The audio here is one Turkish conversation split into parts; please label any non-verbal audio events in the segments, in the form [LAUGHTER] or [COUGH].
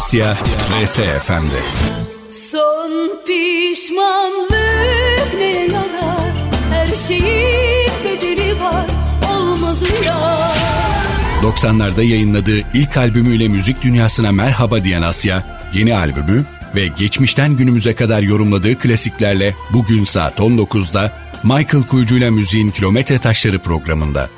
Asya RSFM'de. Son pişmanlık ne yarar Her şeyin bedeli var olmadı ya 90'larda yayınladığı ilk albümüyle müzik dünyasına merhaba diyen Asya, yeni albümü ve geçmişten günümüze kadar yorumladığı klasiklerle bugün saat 19'da Michael Kuyucu ile Müziğin Kilometre Taşları programında.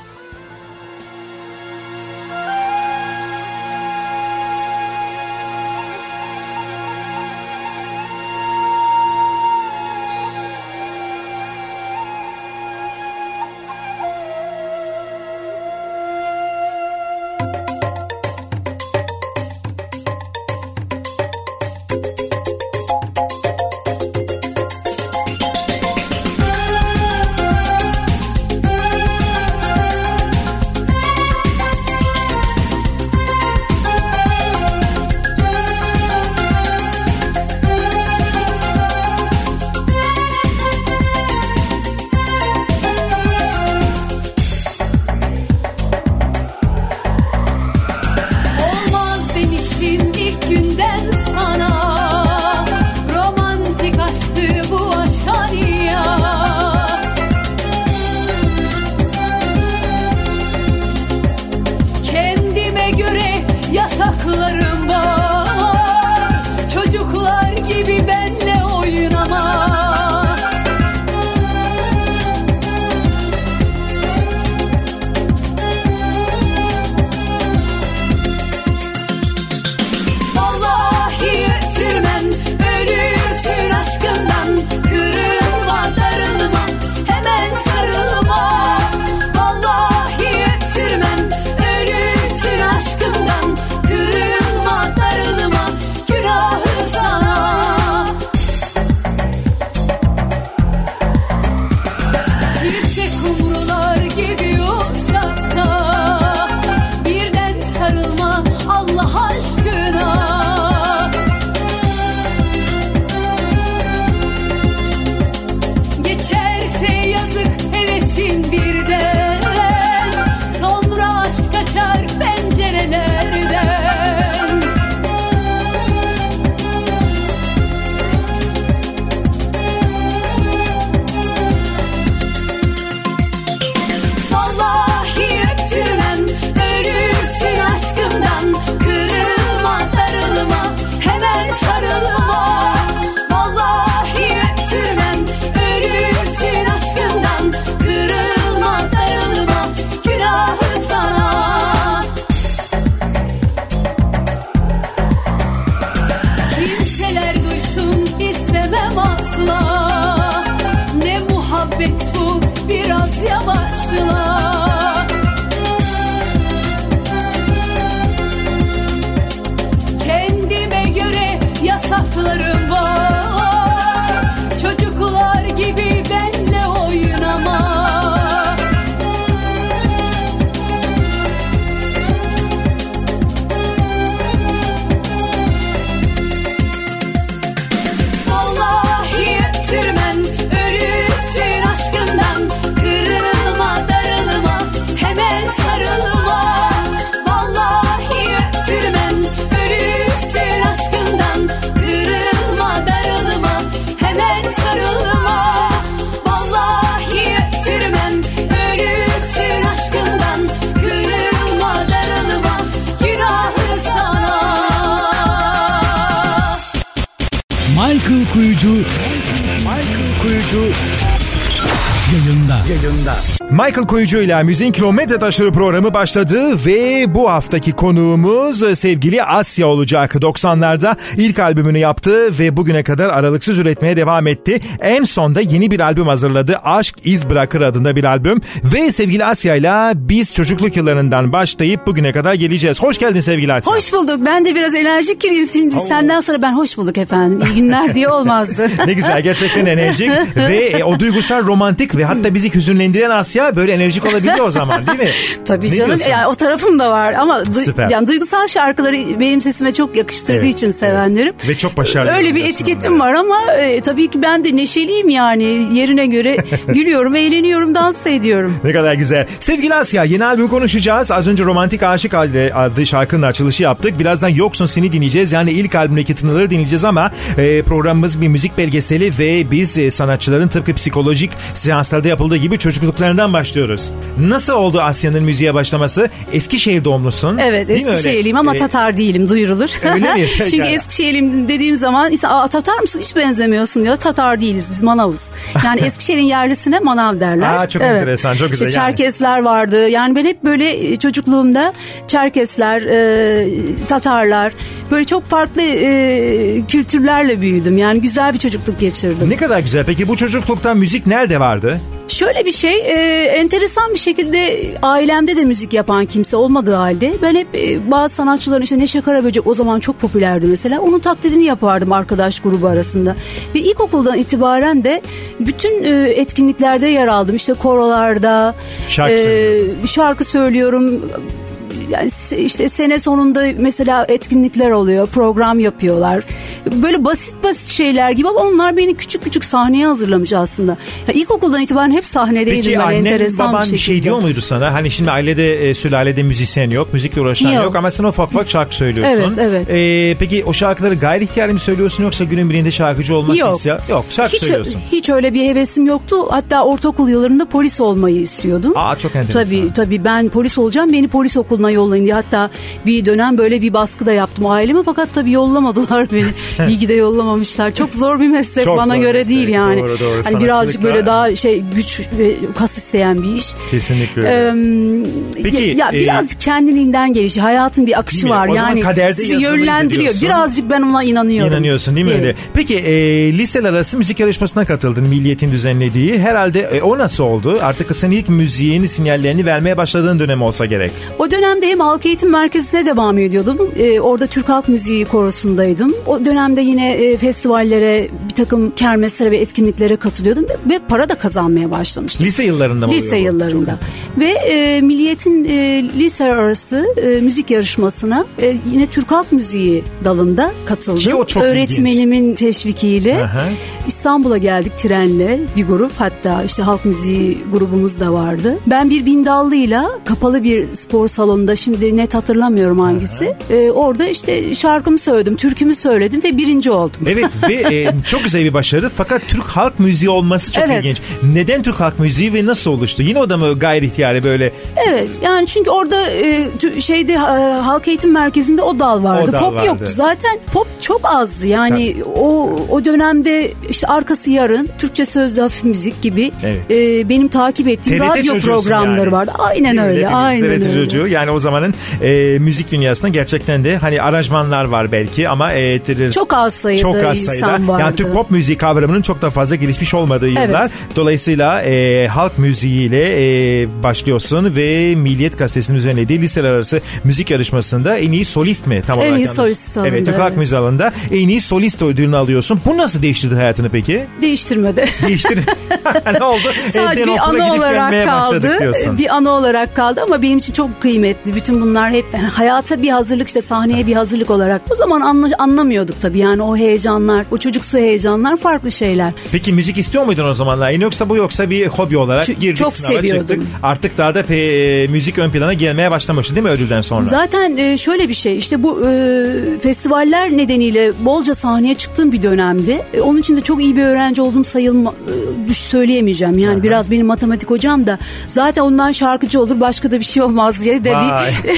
Kuyucu ile Müziğin Kilometre Taşları programı başladı ve bu haftaki konuğumuz sevgili Asya olacak. 90'larda ilk albümünü yaptı ve bugüne kadar aralıksız üretmeye devam etti. En sonda yeni bir albüm hazırladı. Aşk İz Bırakır adında bir albüm. Ve sevgili Asya ile biz çocukluk yıllarından başlayıp bugüne kadar geleceğiz. Hoş geldin sevgili Asya. Hoş bulduk. Ben de biraz enerjik gireyim şimdi. Oo. Senden sonra ben hoş bulduk efendim. İyi günler diye olmazdı. [LAUGHS] ne güzel gerçekten enerjik [LAUGHS] ve e, o duygusal romantik ve hatta bizi hüzünlendiren Asya böyle enerjik olabiliyor o zaman değil mi? [LAUGHS] Tabii Ne canım diyorsun? yani o tarafım da var ama du- Süper. yani duygusal şarkıları benim sesime çok yakıştırdığı Evet, için sevenlerim. evet. Ve çok başarılı Öyle bir etiketim onlara. var ama e, tabii ki ben de neşeliyim yani yerine göre [LAUGHS] gülüyorum, eğleniyorum, dans da ediyorum. Ne kadar güzel. Sevgili Asya yeni albüm konuşacağız. Az önce Romantik Aşık adlı şarkının açılışı yaptık. Birazdan Yoksun Seni dinleyeceğiz. Yani ilk albümdeki tınıları dinleyeceğiz ama e, programımız bir müzik belgeseli ve biz e, sanatçıların tıpkı psikolojik seanslarda yapıldığı gibi çocukluklarından başlıyoruz. Nasıl oldu Asya'nın müziğe başlaması? Eskişehir doğumlusun. Evet değil? Eskişehirliyim ama E, Tatar değilim duyurulur. Öyle mi? [LAUGHS] Çünkü Pekala. Eskişehirliyim dediğim zaman insan, Aa, Tatar mısın hiç benzemiyorsun ya Tatar değiliz biz manavız. Yani [LAUGHS] Eskişehir'in yerlisine manav derler. Aa, çok enteresan, çok güzel İşte yani. Çerkesler vardı yani ben hep böyle e, çocukluğumda Çerkesler, e, Tatarlar böyle çok farklı e, kültürlerle büyüdüm. Yani güzel bir çocukluk geçirdim. Ne kadar güzel. Peki bu çocuklukta müzik nerede vardı? Şöyle bir şey, e, enteresan bir şekilde ailemde de müzik yapan kimse olmadığı halde ben hep e, bazı sanatçıların işte Neşe Karaböcek o zaman çok popülerdi mesela. Onun taklidini yapardım arkadaş grubu arasında. Ve ilkokuldan itibaren de bütün e, etkinliklerde yer aldım. İşte korolarda, Şarkı e, söylüyorum. şarkı söylüyorum. Yani işte sene sonunda mesela etkinlikler oluyor, program yapıyorlar. Böyle basit basit şeyler gibi ama onlar beni küçük küçük sahneye hazırlamış aslında. Ya ilkokuldan itibaren hep sahnedeydim Peki ben annen enteresan baban bir şekilde. şey diyor muydu sana? Hani şimdi ailede e, sülalede müzisyen yok, müzikle uğraşan yok, Yok. ama sen ufak ufak şarkı söylüyorsun. Evet, evet. E, peki o şarkıları gayri ihtiyari mi söylüyorsun yoksa günün birinde şarkıcı olmak Yok. hissi- Yok şarkı hiç, söylüyorsun. hiç öyle bir hevesim yoktu. Hatta ortaokul yıllarında polis olmayı istiyordum. Aa çok enteresan. Tabii tabii ben polis olacağım beni polis okuluna yollayın diye hatta bir dönem böyle bir baskı da yaptım aileme fakat tabii yollamadılar [LAUGHS] beni. İyi ki de yollamamışlar. Çok zor bir meslek Çok bana göre meslek. değil yani. Doğru, doğru. Hani birazcık böyle daha şey güç ve kas isteyen bir iş. Kesinlikle. Ee, Peki, ya, ya e, birazcık kendiliğinden gelişiyor. Hayatın bir akışı var. O yani kaderde sizi yönlendiriyor. Birazcık ben ona inanıyorum. İnanıyorsun değil mi öyle? Peki e, liseler arası müzik yarışmasına katıldın Milliyet'in düzenlediği. Herhalde e, o nasıl oldu? Artık senin ilk müziğin sinyallerini vermeye başladığın dönem olsa gerek. O dönemde hem halk eğitim merkezine devam ediyordum. Ee, orada Türk Halk Müziği korosundaydım. O dönemde yine e, festivallere, bir takım kermeslere ve etkinliklere katılıyordum ve, ve para da kazanmaya başlamıştım. Lise yıllarında mı Lise yıllarında. Ve e, Milliyet'in e, lise arası e, müzik yarışmasına e, yine Türk Halk Müziği dalında katıldım. Ki o çok Öğretmenimin teşvikiyle Aha. İstanbul'a geldik trenle bir grup hatta işte halk müziği grubumuz da vardı. Ben bir bindallıyla kapalı bir spor salonunda şimdi net hatırlamıyorum hangisi. E, orada işte şarkımı söyledim, türkümü söyledim ve birinci oldum. Evet ve e, [LAUGHS] çok güzel bir başarı fakat Türk halk müziği olması çok Evet. ilginç. Neden Türk halk müziği ve nasıl oluştu? Yine o da mı gayri ihtiyari böyle Evet yani çünkü orada e, şeyde e, halk eğitim merkezinde o dal vardı. O dal pop vardı. yoktu. Zaten pop çok azdı. Yani o o dönemde işte arkası yarın Türkçe sözlü hafif müzik gibi Evet. e, benim takip ettiğim TRT radyo programları yani. vardı. Aynen öyle. Hepimiz Aynen TRT öyle. çocuğu. Yani o zamanın e, müzik dünyasında gerçekten de hani aranjmanlar var belki ama e, Çok az sayıda çok az sayıda. insan vardı. Yani Türk pop müziği kavramının çok da fazla gelişmiş olmadığı yıllar. Evet. Dolayısıyla e, halk müziğiyle e, başlıyorsun ve Milliyet Gazetesi'nin düzenlediği liseler arası müzik yarışmasında en iyi solist mi tam En olarak? iyi solist alındı, Evet Türk halk evet. müziği alanında en iyi solist ödülünü alıyorsun. Bu nasıl değiştirdi hayatını peki? Değiştirmedi. [LAUGHS] Değiştir. [LAUGHS] ne oldu? Sadece Evden bir gidip olarak kaldı. Bir anı olarak kaldı ama benim için çok kıymetli. Bütün bunlar hep yani hayata bir hazırlık işte sahneye bir hazırlık olarak. O zaman anla- anlamıyorduk tabii yani o heyecanlar, o çocuksu heyecanlar farklı şeyler. Peki müzik istiyor muydun o zamanlar? Yani yoksa bu yoksa bir hobi olarak Ç- girdik çok sınava seviyordum. çıktık. Artık daha da pe- e, müzik ön plana gelmeye başlamıştı değil mi ödülden sonra? Zaten e, şöyle bir şey işte bu e, festivaller nedeniyle bolca sahneye çıktığım bir dönemdi. E, onun için de çok iyi bir öğrenci olduğum sayılma e, düş söyleyemeyeceğim. Yani biraz benim matematik hocam da zaten ondan şarkıcı olur başka da bir şey olmaz diye de Vay. bir,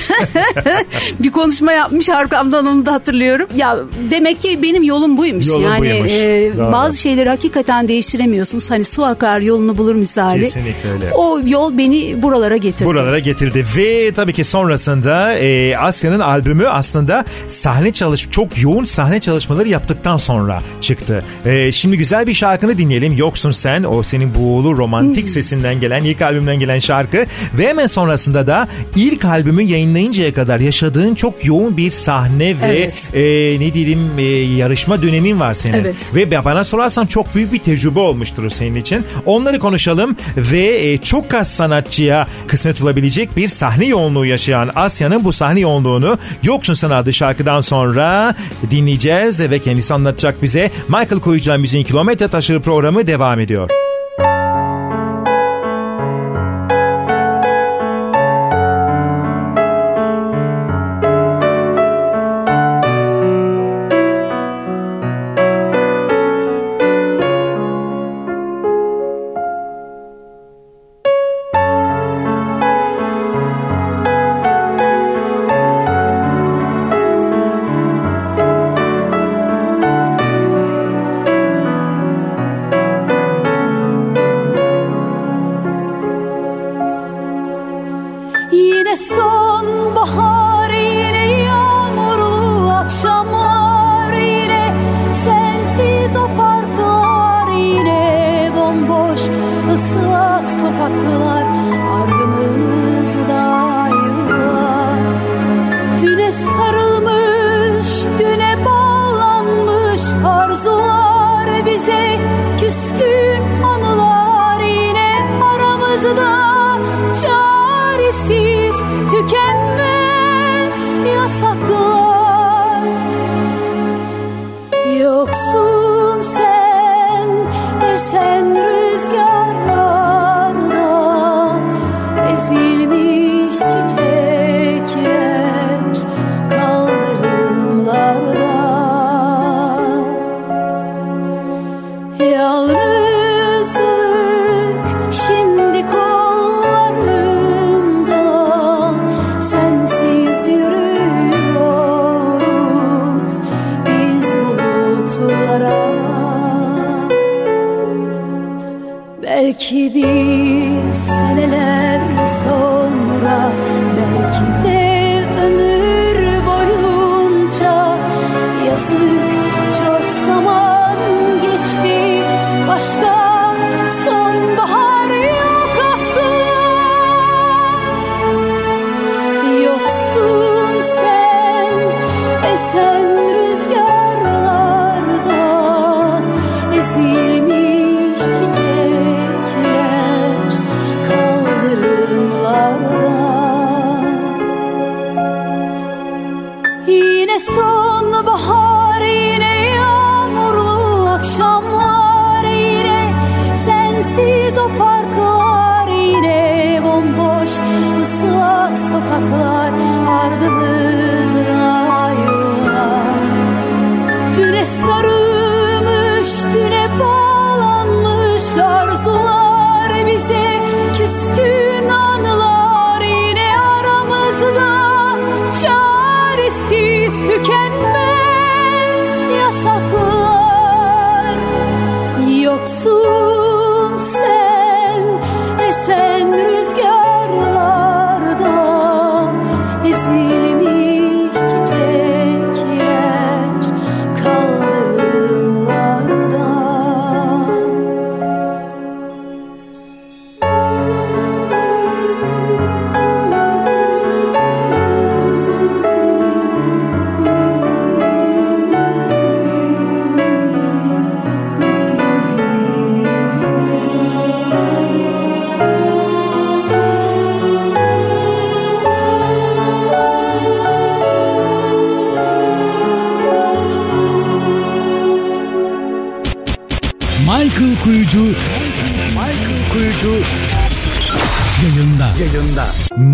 [LAUGHS] bir konuşma yapmış arkamdan onu da hatırlıyorum. Ya demek ki benim yolum buymuş. Yolun yani buymuş. e, Doğru. bazı şeyleri hakikaten değiştiremiyorsunuz. Hani su akar yolunu bulur misali. Kesinlikle öyle. O yol beni buralara getirdi. Buralara getirdi ve tabii ki sonrasında e, Asya'nın albümü aslında sahne çalış çok yoğun sahne çalışmaları yaptıktan sonra çıktı. E, şimdi güzel bir şarkını dinleyelim. Yoksun sen o senin buğulu romantik sesinden gelen ilk albümden gelen şarkı ve hemen sonrasında da ilk albümü yayınlayıncaya kadar yaşadığın çok yoğun bir sahne ve Evet. e, ne diyelim e, yarışma dönemin var senin. Evet. Ve bana sorarsan çok büyük bir tecrübe olmuştur senin için. Onları konuşalım ve e, çok az sanatçıya kısmet olabilecek bir sahne yoğunluğu yaşayan Asya'nın bu sahne yoğunluğunu Yoksun Sen adlı şarkıdan sonra dinleyeceğiz ve kendisi anlatacak bize. Michael Koyucu'dan Müziğin Kilometre Taşı programı devam ediyor. Biz seneler sonra Belki de ömür boyunca Yazık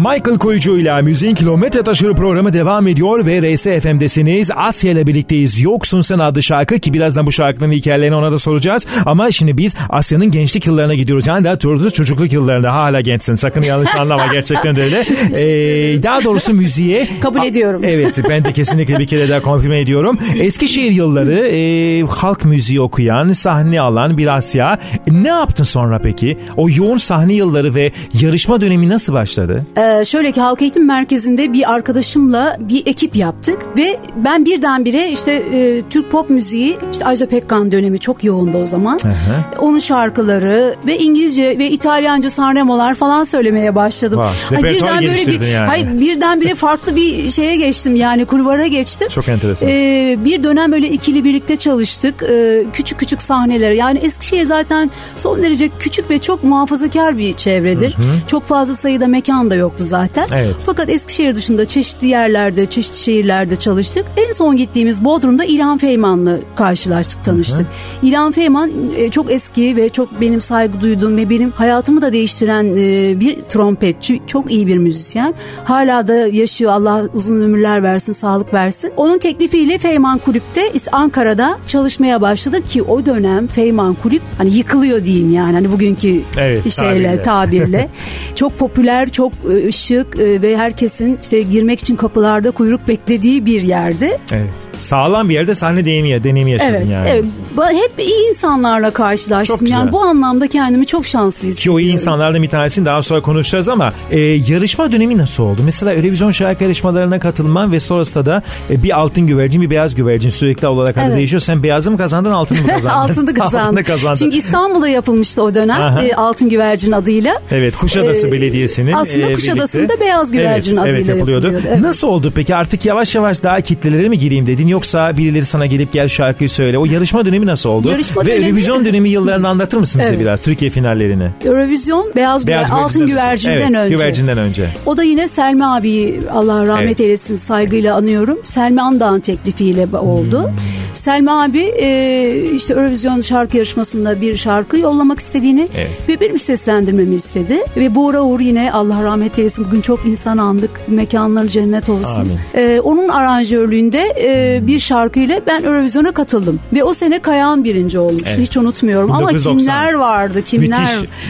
Michael Koyucu ile Müziğin Kilometre Taşları programı devam ediyor ve RSFM'desiniz. Asya ile birlikteyiz. Yoksun Sen adlı şarkı ki birazdan bu şarkının hikayelerini ona da soracağız. Ama şimdi biz Asya'nın gençlik yıllarına gidiyoruz. Yani daha doğrusu çocukluk yıllarında hala gençsin. Sakın yanlış anlama gerçekten de öyle. [LAUGHS] Ee, daha doğrusu müziğe... Kabul ediyorum. Evet ben de kesinlikle bir kere daha konfirme ediyorum. Eskişehir yılları e, halk müziği okuyan, sahne alan bir Asya. E, ne yaptın sonra peki? O yoğun sahne yılları ve yarışma dönemi nasıl başladı? Ee, şöyle ki halk eğitim merkezinde bir arkadaşımla bir ekip yaptık ve ben birdenbire işte e, Türk pop müziği işte Ajda Pekkan dönemi çok yoğundu o zaman. hı. Onun şarkıları ve İngilizce ve İtalyanca sanremolar falan söylemeye başladım. Ay, repertuar birden böyle bir yani. hayır birdenbire farklı bir şeye geçtim yani kulvara geçtim. Çok enteresan. Ee, bir dönem böyle ikili birlikte çalıştık. Ee, küçük küçük sahneler. Yani Eskişehir zaten son derece küçük ve çok muhafazakar bir çevredir. Çok fazla sayıda mekan da yoktu zaten. Evet. Fakat Eskişehir dışında çeşitli yerlerde, çeşitli şehirlerde çalıştık. En son gittiğimiz Bodrum'da İlhan Feyman'la karşılaştık, tanıştık. İlhan Feyman e, çok eski ve çok benim saygı duyduğum ve benim hayatımı da değiştiren e, bir trompetçi. Çok iyi bir müzisyen. Hala da yaşıyor. Allah uzun ömürler versin, sağlık versin. Onun teklifiyle Feyman Kulüp'te Ankara'da çalışmaya başladık ki o dönem Feyman Kulüp hani yıkılıyor diyeyim yani. Hani bugünkü Evet, şeyle, tabirle. tabirle. [LAUGHS] çok popüler, çok e, şık e, ve herkesin işte girmek için kapılarda kuyruk beklediği bir yerdi. Evet. Sağlam bir yerde sahne deneyimi, deneyimi yaşadın Evet, yani. evet. Hep iyi insanlarla Çok karşılaştım. güzel. Yani bu anlamda kendimi çok şanslı Ki o iyi hissediyorum. insanlardan bir tanesini daha sonra konuşacağız ama e, yarışma dönemi nasıl oldu? Mesela Eurovision şarkı yarışmalarına katılman ve sonrasında da e, bir altın güvercin bir beyaz güvercin sürekli olarak Evet. değişiyor. Sen beyazı mı kazandın altını mı [LAUGHS] kazandın? Altını [LAUGHS] kazandım. Altını kazandın. Çünkü İstanbul'da yapılmıştı o dönem Aha. e, Altın Güvercin adıyla. Evet Kuşadası Ee, Belediyesi'nin aslında e, Kuşadası'nda birlikte- Beyaz Güvercin evet, adıyla evet, yapılıyordu. yapılıyordu, evet. Nasıl oldu peki artık yavaş yavaş daha kitlelere mi gireyim dedin yoksa birileri sana gelip gel şarkıyı söyle. O yarışma dönemi nasıl oldu? Yarışma Ve dönemi- Eurovision dönemi [LAUGHS] yıllarını anlatır mısın bize Evet. biraz Türkiye finallerini? Eurovizyon Beyaz, Beyaz Güver- Altın Güvercin'den evet, önce. Güvercinden önce. O da yine Selmi abi Allah rahmet Evet. eylesin saygıyla anıyorum. Selmi Andağ'ın teklifiyle oldu. Hmm. Selmi abi e, işte Eurovision şarkı yarışmasında bir şarkı yollamak istediğini Evet. ve benim seslendirmemi istedi. Ve Buğra Uğur yine Allah rahmet eylesin bugün çok insan andık. Mekanları cennet olsun. Amin. E, onun aranjörlüğünde e, bir şarkıyla ben Eurovision'a katıldım. Ve o sene Kayağan birinci olmuş. Evet. Hiç unutmuyorum. Ama 1990. kimler vardı kimler.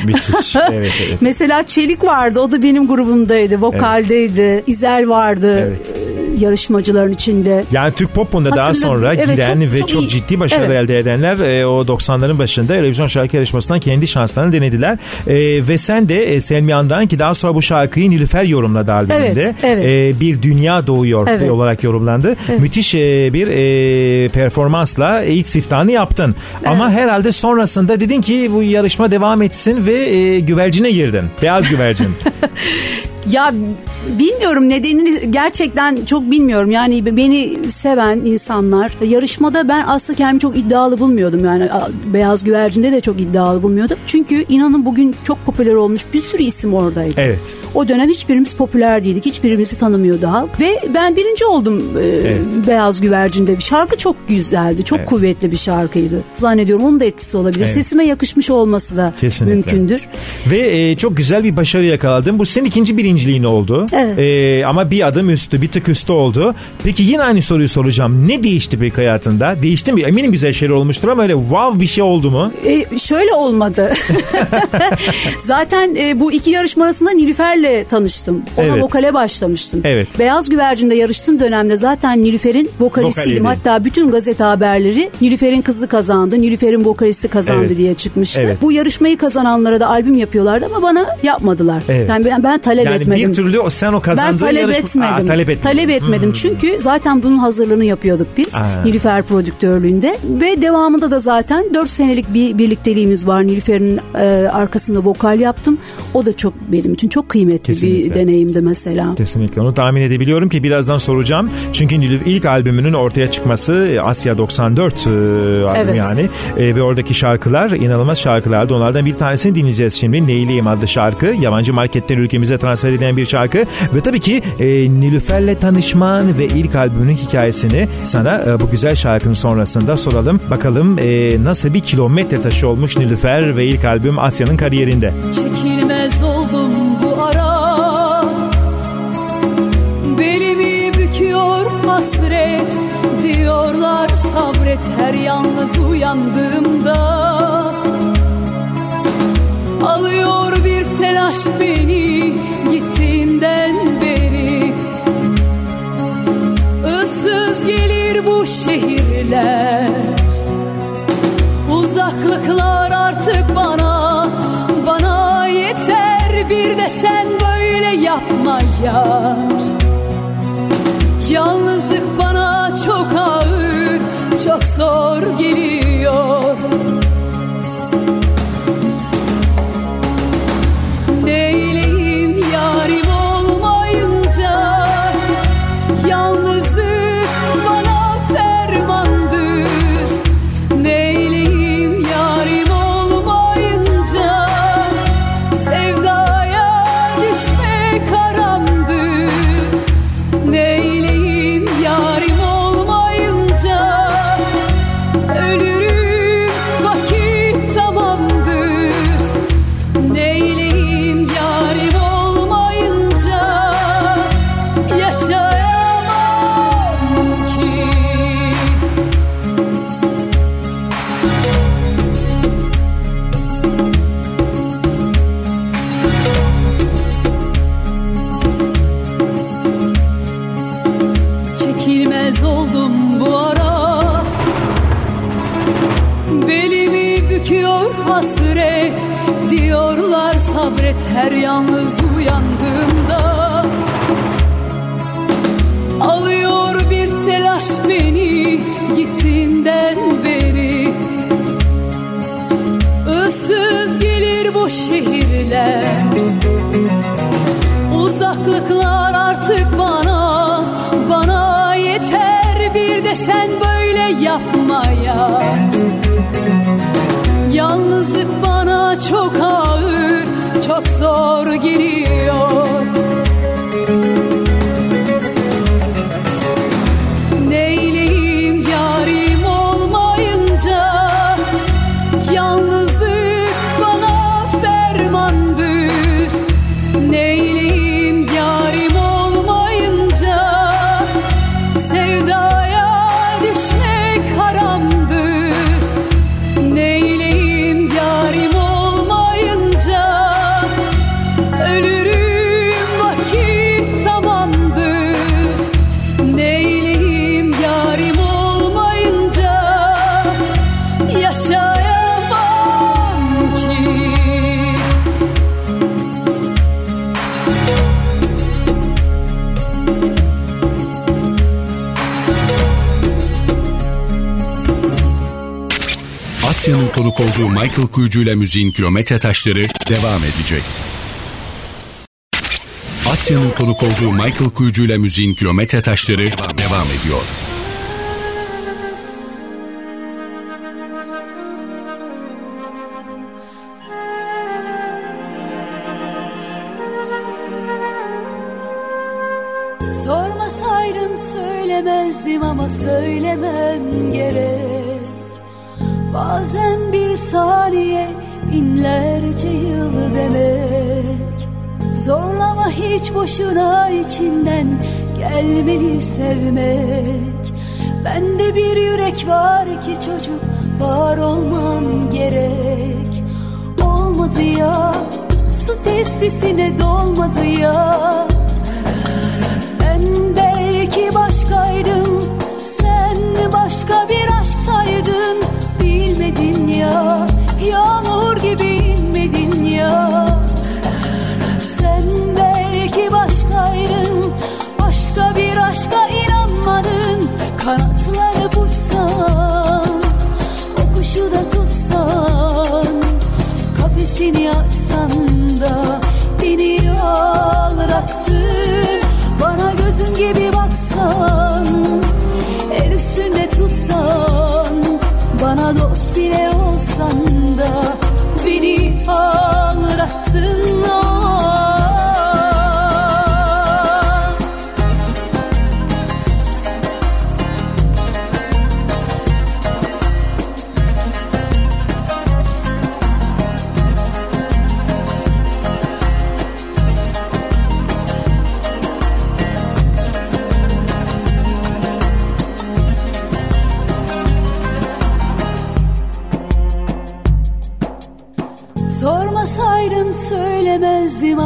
Müthiş, müthiş. [LAUGHS] evet, evet. Mesela Çelik vardı. O da benim grubumdaydı. Vokaldeydi. İzel vardı. Evet. Yarışmacıların içinde. Yani Türk Pop'unda daha sonra Evet, giren çok- ve çok çok, iyi. ciddi başarı Evet. elde edenler e, o 90'ların başında Eurovision şarkı yarışmasından kendi şanslarını denediler. E, ve sen de e, Selmi Andan ki daha sonra bu şarkıyı Nilüfer yorumladı albümünde. Evet, evet. E, bir dünya doğuyor Evet. olarak yorumlandı. Müthiş e, bir e, performansla ilk siftahını yaptın. Ama herhalde sonrasında dedin ki bu yarışma devam etsin ve e, güvercine girdin. Beyaz güvercin. [LAUGHS] Ya bilmiyorum nedenini gerçekten çok bilmiyorum. Yani beni seven insanlar yarışmada ben aslında kendimi çok iddialı bulmuyordum. Yani Beyaz Güvercin'de de çok iddialı bulmuyordum. Çünkü inanın bugün çok popüler olmuş bir sürü isim oradaydı. Evet. O dönem hiçbirimiz popüler değildik. Hiçbirimizi tanımıyordu halk. Ve ben birinci oldum e, Evet. Beyaz Güvercin'de. Bir şarkı çok güzeldi. Çok Evet. kuvvetli bir şarkıydı. Zannediyorum onun da etkisi olabilir. Evet. Sesime yakışmış olması da Kesinlikle. mümkündür. Ve e, çok güzel bir başarı yakaladın. Bu senin ikinci birinciliğin oldu. Evet. E, ama bir adım üstü, bir tık üstü oldu. Peki yine aynı soruyu soracağım. Ne değişti peki hayatında? Değişti mi? Eminim güzel şeyler olmuştur ama öyle wow bir şey oldu mu? E, şöyle olmadı. [LAUGHS] Zaten e, bu iki yarışma arasında Nilüfer'le tanıştım. Ona Evet. vokale başlamıştım. Evet. Beyaz Güvercin'de yarıştığım dönemde zaten Nilüfer'in vokalistiydim. Vokaliydi. Hatta bütün gazete haberleri Nilüfer'in kızı kazandı, Nilüfer'in vokalisti kazandı Evet. diye çıkmıştı. Evet. Bu yarışmayı kazananlara da albüm yapıyorlardı ama bana yapmadılar. Evet. Yani ben, ben talep Yani etmedim. bir türlü sen o kazandığın Ben talep yarışma- etmedim. Aa, talep etmedin. Talep etmedim. Hmm. Çünkü zaten bunun hazırlığını yapıyorduk biz. Aa. Nilüfer prodüktörlüğünde. Ve devamında da zaten 4 senelik bir birlikteliğimiz var. Nilüfer'in e, arkasında vokal yaptım. O da çok benim için çok kıymetli Kesinlikle. bir deneyimdi mesela. Kesinlikle onu tahmin edebiliyorum ki birazdan soracağım. Çünkü Nilüf ilk albümünün ortaya çıkması e, Asya 94 e, albüm Evet. yani. E, ve oradaki şarkılar inanılmaz şarkılardı. Onlardan bir tanesini dinleyeceğiz şimdi. Neyliyim adlı şarkı. Yabancı marketten ülkemize transfer edilen bir şarkı. Ve tabii ki e, Nilüfer'le tanışman ve ilk albümünün hikayesini sana e, bu güzel şarkının sonrasında soralım. Bakalım e, nasıl bir kilometre taşı olmuş Nilüfer ve ilk albüm Asya'nın kariyerinde. Çekilmez oldum bu ara Belimi büküyor hasret Diyorlar sabret her yalnız uyandığımda Alıyor bir telaş beni Gittiğinden beri. Issız gelir bu şehirler. Uzaklıklar artık bana Bana yeter. Bir de sen böyle yapma yar. Yalnızlık bana çok ağır çok zor geliyor sabret. Her yalnız uyandığımda Alıyor bir telaş beni gittiğinden beri. Issız gelir bu şehirler. Uzaklıklar artık bana Bana yeter. Bir de sen böyle yapma ya Yalnızlık bana çok ağır çok zor geliyor konuk olduğu Michael Kuyucu ile müziğin kilometre taşları devam edecek. Asya'nın konuk olduğu Michael Kuyucu ile müziğin kilometre taşları devam ediyor. Ağlattın oh.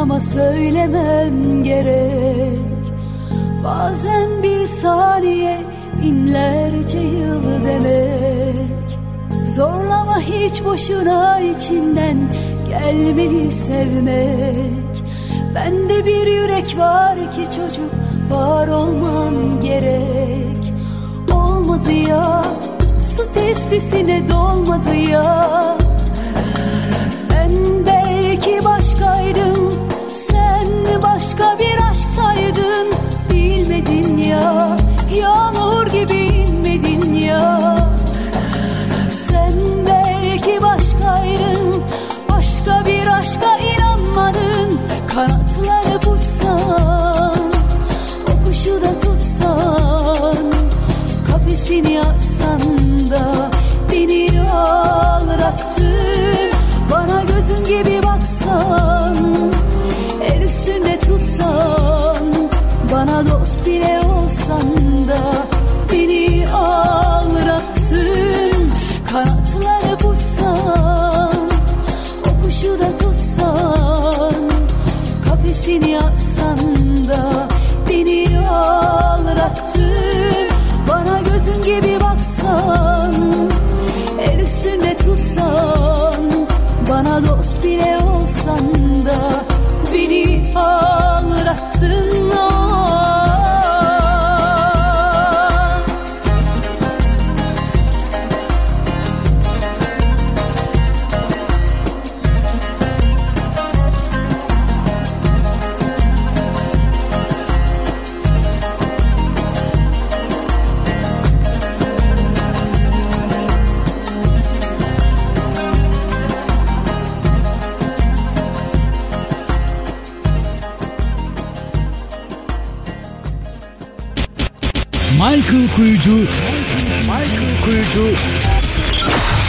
Ama söylemem gerek. Bazen bir saniye binlerce yıl demek. Zorlama hiç boşuna içinden gelmeli sevmek. Bende bir yürek var ki çocuk var olmam gerek. Olmadı ya su testisine dolmadı ya başka bir aşktaydın. Bilmedin ya yağmur gibi inmedin ya. Sen belki başkaydın başka bir aşka inanmadın. Kanatları vursan O kuşu da tutsan. Kafesini açsan da Beni ağlattın Bana gözün gibi baksan üstünde tutsan Bana dost bile olsan da Beni ağlattın Kanatları vursan O kuşu da tutsan Kafesini açsan da Beni ağlattın Bana gözün gibi baksan El üstünde tutsan Bana dost bile olsan da Beni ağlattın ah. Kuyucu Michael Kuyucu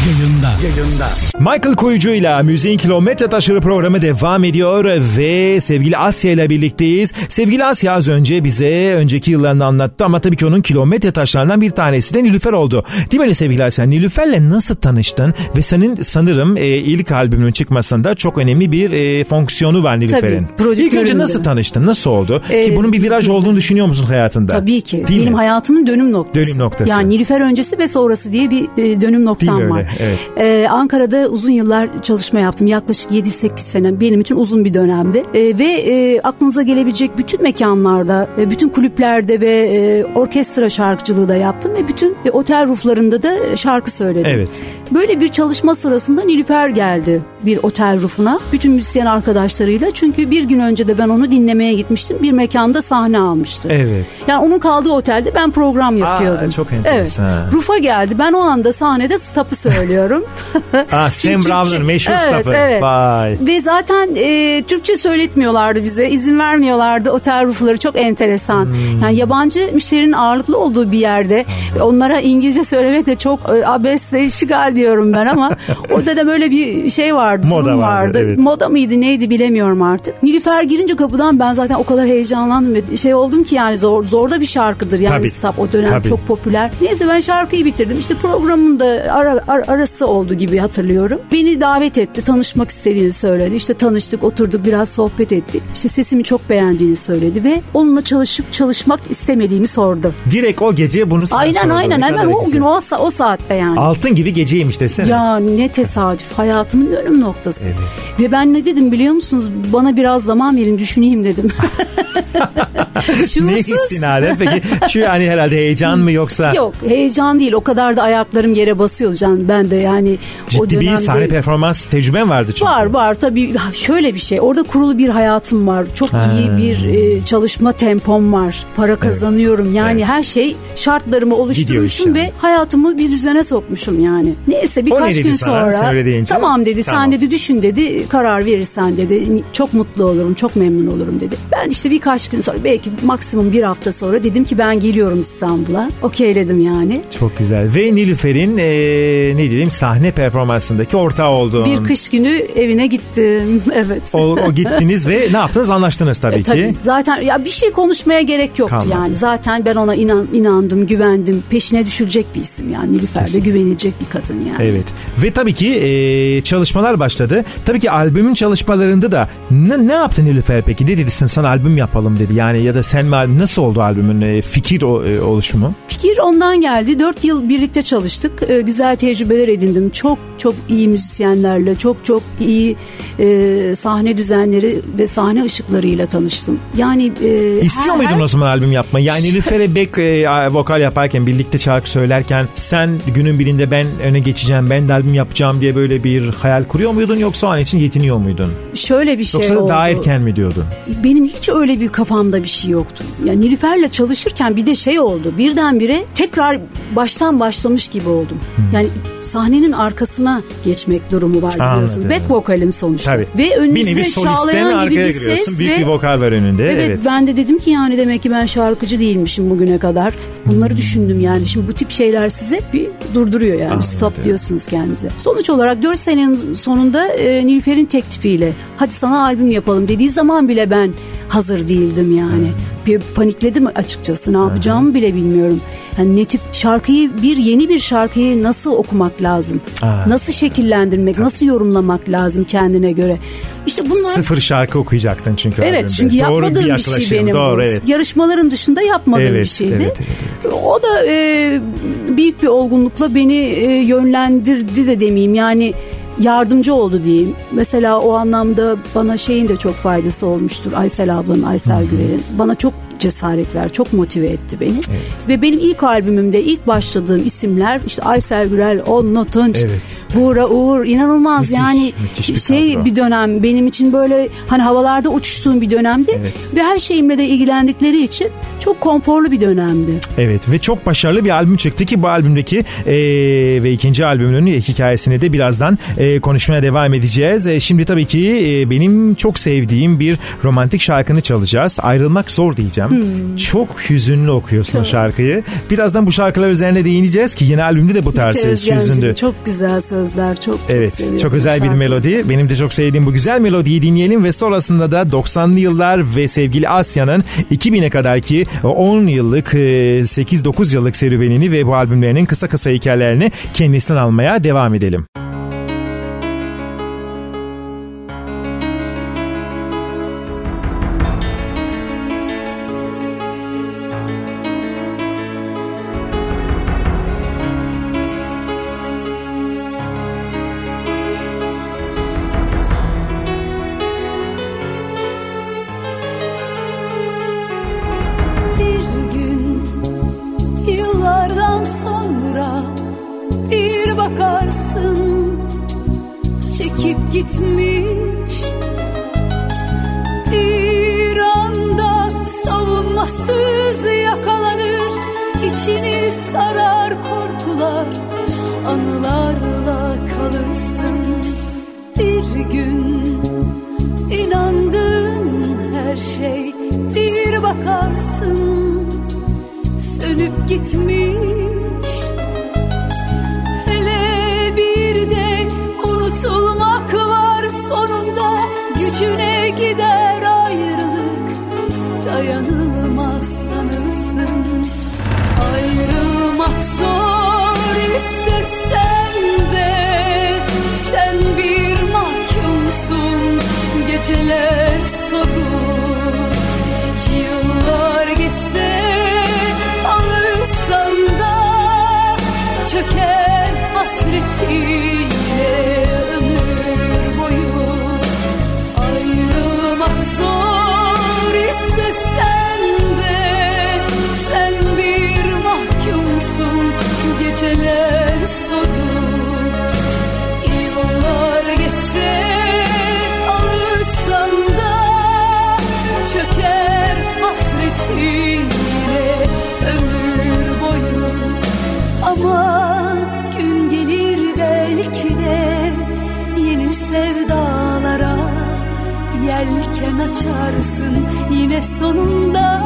yayında. Yayında. Michael Kuyucu ile Müziğin Kilometre Taşları programı devam ediyor ve sevgili Asya ile birlikteyiz. Sevgili Asya az önce bize önceki yıllarını anlattı ama tabii ki onun kilometre taşlarından bir tanesi de Nilüfer oldu. Değil mi sevgili Asya? Nilüfer'le nasıl tanıştın ve senin sanırım e, ilk albümünün çıkmasında çok önemli bir e, fonksiyonu var Nilüfer'in. Tabii, İlk önce nasıl tanıştın? Nasıl oldu? Ee, ki bunun bir viraj olduğunu düşünüyor musun hayatında? Tabii ki. Değil Benim mi? hayatımın dönüm noktası. Dönüm noktası. Yani Nilüfer öncesi ve sonrası diye bir e, dönüm noktam var. öyle? Evet. Ee, Ankara'da uzun yıllar çalışma yaptım. Yaklaşık 7-8 sene benim için uzun bir dönemdi. Ee, ve e, aklınıza gelebilecek bütün mekanlarda, e, bütün kulüplerde ve e, orkestra şarkıcılığı da yaptım ve bütün e, otel ruflarında da şarkı söyledim. Evet. Böyle bir çalışma sırasında Nilüfer geldi bir otel rufuna. Bütün müzisyen arkadaşlarıyla. Çünkü bir gün önce de ben onu dinlemeye gitmiştim. Bir mekanda sahne almıştı. Evet. Yani onun kaldığı otelde ben program yapıyordum. çok enteresan. Evet. Rufa geldi. Ben o anda sahnede stop'ı söylüyorum. [LAUGHS] Ah, Sam Brown'ın meşhur evet, stop'ı. Evet. Vay. Ve zaten e, Türkçe söyletmiyorlardı bize. izin vermiyorlardı otel rufları. Çok enteresan. Hmm. Yani yabancı müşterinin ağırlıklı olduğu bir yerde onlara İngilizce söylemek de çok e, abesle işgal diyorum ben ama [LAUGHS] orada da böyle bir şey vardı. Moda durum vardı, evet. Moda mıydı neydi bilemiyorum artık. Nilüfer girince kapıdan ben zaten o kadar heyecanlandım şey oldum ki yani zor zorda bir şarkıdır yani Tabii. stop o dönem Tabii. çok popüler. Neyse ben şarkıyı bitirdim. İşte programın da ara, ar- arası oldu gibi hatırlıyorum. Beni davet etti. Tanışmak istediğini söyledi. İşte tanıştık, oturduk, biraz sohbet ettik. İşte sesimi çok beğendiğini söyledi ve onunla çalışıp çalışmak istemediğimi sordu. Direkt o gece bunu sana aynen sordu. aynen Ne hemen o güzel. gün o, o saatte yani. Altın gibi geceymiş desene. Ya ne tesadüf hayatımın dönüm noktası. Ve ben ne dedim biliyor musunuz? Bana biraz zaman verin düşüneyim dedim. [LAUGHS] ne istinaden peki şu yani herhalde heyecan mı yoksa Yok heyecan değil o kadar da ayaklarım yere basıyordu can ben de yani o ciddi sahne performans tecrüben vardı çünkü. Var var. Tabii şöyle bir şey orada kurulu bir hayatım var. Çok Ha. iyi bir e, çalışma tempom var. Para kazanıyorum. Yani Evet. her şey şartlarımı oluşturmuşum ve hayatımı bir düzene sokmuşum yani. Neyse ne birkaç gün sana sonra tamam dedi Tamam. sen dedi düşün dedi karar verirsen dedi çok mutlu olurum çok memnun olurum dedi. Ben işte birkaç gün sonra belki maksimum bir hafta sonra dedim ki ben geliyorum İstanbul'a. Okeyledim yani. Çok güzel. Ve Nilüfer'in eee, ne diyeyim sahne performansındaki ortağı oldun. bir kış günü evine gittim [LAUGHS] evet O, o gittiniz ve ne yaptınız anlaştınız tabii E, tabii ki. zaten ya bir şey konuşmaya gerek yoktu Kalmadı. yani. Zaten ben ona inan, inandım, güvendim. Peşine düşülecek bir isim yani. Nilüfer de Kesinlikle. güvenilecek bir kadın yani. Evet ve tabii ki eee, çalışmalar başladı. Tabii ki albümün çalışmalarında da ne, ne yaptı Nilüfer peki? Ne dedi sen sana albüm yapalım dedi yani ya da sen nasıl oldu albümün e, fikir o, e, oluşumu? Fikir ondan geldi. Dört yıl birlikte çalıştık. Ee, güzel tecrübe tecrübeler edindim. Çok çok iyi müzisyenlerle, çok çok iyi e, sahne düzenleri ve sahne ışıklarıyla tanıştım. Yani e, İstiyor her- muydun o zaman albüm yapmayı? Yani Nilüfer'e [LAUGHS] Beck e, vokal yaparken, birlikte şarkı söylerken sen günün birinde ben öne geçeceğim, ben de albüm yapacağım diye böyle bir hayal kuruyor muydun yoksa o an için yetiniyor muydun? şöyle bir şey Yoksa oldu. daha erken mi diyordun? Benim hiç öyle bir kafamda bir şey yoktu. Yani Nilüfer'le çalışırken bir de şey oldu. Birdenbire tekrar baştan başlamış gibi oldum. Yani sahnenin arkasına geçmek durumu var biliyorsun. Anladım. Back vokalim sonuçta. Tabii. Ve önünüzde çağlayan gibi bir ses Büyük ve bir vokal var önünde. Evet, Evet. ben de dedim ki yani demek ki ben şarkıcı değilmişim bugüne kadar. Bunları düşündüm yani. Şimdi bu tip şeyler size bir durduruyor yani. Anladım. Stop diyorsunuz kendinize. Sonuç olarak 4 senenin sonunda e, Nilüfer'in teklifiyle hadi sana albüm yapalım dediği zaman bile ben hazır değildim yani. Bir panikledim açıkçası. Ne yapacağımı bile bilmiyorum. Yani ne tip şarkıyı bir yeni bir şarkıyı nasıl okumak lazım? Aa. Nasıl şekillendirmek, nasıl yorumlamak lazım kendine göre? İşte bunlar Sıfır şarkı okuyacaktın çünkü Evet albümde. çünkü Doğru yapmadığım bir, şey yaklaşım, benim. Doğru evet. Yarışmaların dışında yapmadığım Evet, bir şeydi. evet, evet, O da e, büyük bir olgunlukla beni e, yönlendirdi de demeyeyim. Yani yardımcı oldu diyeyim. Mesela o anlamda bana şeyin de çok faydası olmuştur. Aysel ablanın, Aysel Gürel'in. Bana çok cesaret ver, çok motive etti beni. Ve benim ilk albümümde ilk başladığım isimler işte Aysel Gürel, Onno Tunç, Evet. Buğra Uğur inanılmaz Müthiş, yani müthiş bir şey kadro. bir dönem benim için böyle hani havalarda uçuştuğum bir dönemdi Evet. ve her şeyimle de ilgilendikleri için çok konforlu bir dönemdi. Evet ve çok başarılı bir albüm çıktı ki bu albümdeki e, ve ikinci albümünün hikayesini de birazdan e, konuşmaya devam edeceğiz. E, şimdi tabii ki e, benim çok sevdiğim bir romantik şarkını çalacağız. Ayrılmak zor diyeceğim. Hmm. Çok hüzünlü okuyorsun o şarkıyı. Birazdan bu şarkılar üzerine değineceğiz ki yeni albümde de bu tarz Özgencim, hüzünlü. Çok güzel sözler. Çok, Evet çok çok özel bir melodi. Benim de çok sevdiğim bu güzel melodiyi dinleyelim ve sonrasında da 90'lı yıllar ve sevgili Asya'nın 2000'e kadarki 10 yıllık e, 8-9 yıllık serüvenini ve bu albümlerinin kısa kısa hikayelerini kendisinden almaya devam edelim. Savunmasız yakalanır içini sarar korkular. Anılarla kalırsın bir gün. İnandığın her şey bir bakarsın. Sönüp gitmiş Hele bir de unutulmak var sonunda. Gücüne gider ayrılık dayanılmaz Ayrılmak zor istesen de Sen bir mahkumsun geceler soru Yıllar geçse alırsan da Çöker hasretiyle açarsın yine sonunda.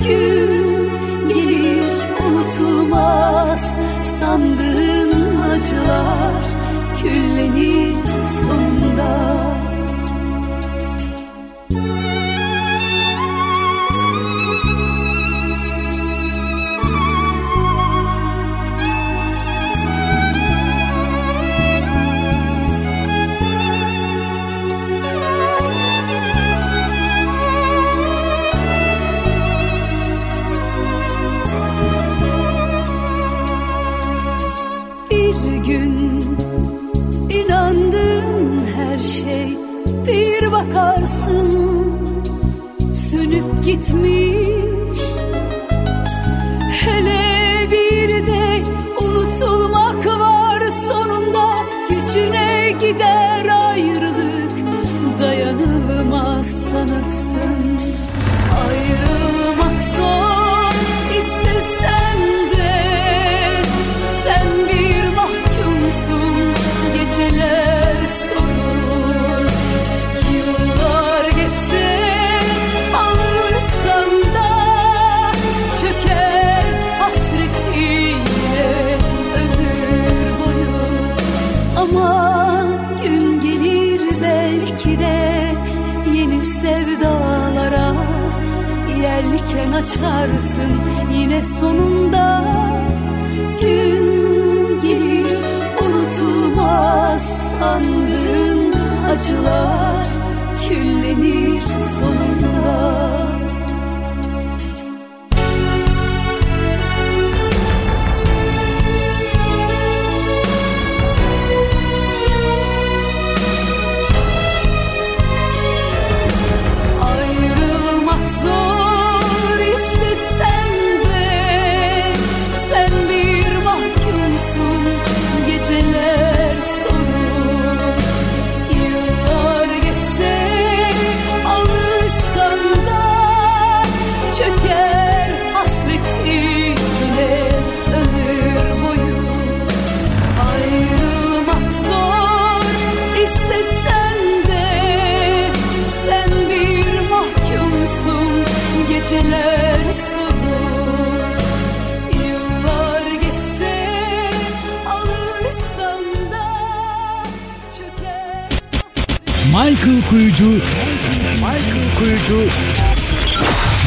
Gün gelir unutulmaz sandığın acılar Küllenir sonunda gitmiş hele bir de unutulmak var sonunda gücüne gider ayrılık. Dayanılmaz sanırsın. Ayrılmak zor belki de yeni sevdalara yelken açarsın yine sonunda gün gelir unutulmaz sandığın acılar küllenir sonunda Michael Kuyucu Michael Kuyucu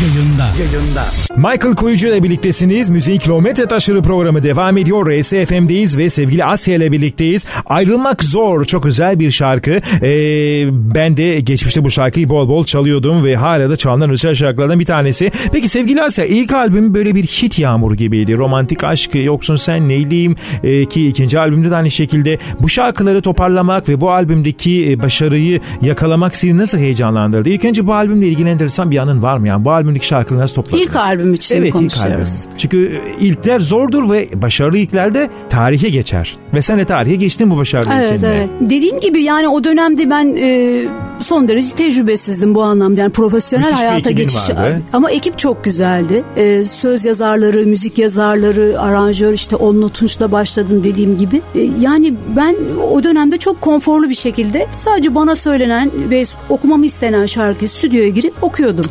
yayında. Yayında. Michael Kuyucu ile birliktesiniz. Müziğin Kilometre Taşları programı devam ediyor. RSFM'deyiz ve sevgili Asya ile birlikteyiz. Ayrılmak zor. Çok özel bir şarkı. Ee, ben de geçmişte bu şarkıyı bol bol çalıyordum ve hala da çalınan özel şarkılardan bir tanesi. Peki sevgili Asya ilk albüm böyle bir hit yağmuru gibiydi. Romantik aşk, yoksun sen neyliyim ee, ki ikinci albümde de aynı şekilde bu şarkıları toparlamak ve bu albümdeki e, başarıyı yakalamak seni nasıl heyecanlandırdı? İlk önce bu albümle ilgili enteresan bir anın var mı? Yani bu albümdeki şarkıları nasıl topladınız? İlk albüm için evet, konuşuyoruz. Ilk albüm. Çünkü e, ilkler zordur ve başarılı ilklerde tarihe geçer. Ve sen de tarihe geçtin bu başarılı Evet ilkinle. evet. Dediğim gibi yani o dönemde ben e, son derece tecrübesizdim bu anlamda. Yani profesyonel Müthiş hayata geçiş. vardı. Ama ekip çok güzeldi. E, söz yazarları, müzik yazarları, aranjör işte Onlu Tunç'la başladım dediğim gibi. E, yani ben o dönemde çok konforlu bir şekilde sadece bana söylenen ve okumamı istenen şarkıyı stüdyoya girip okuyordum.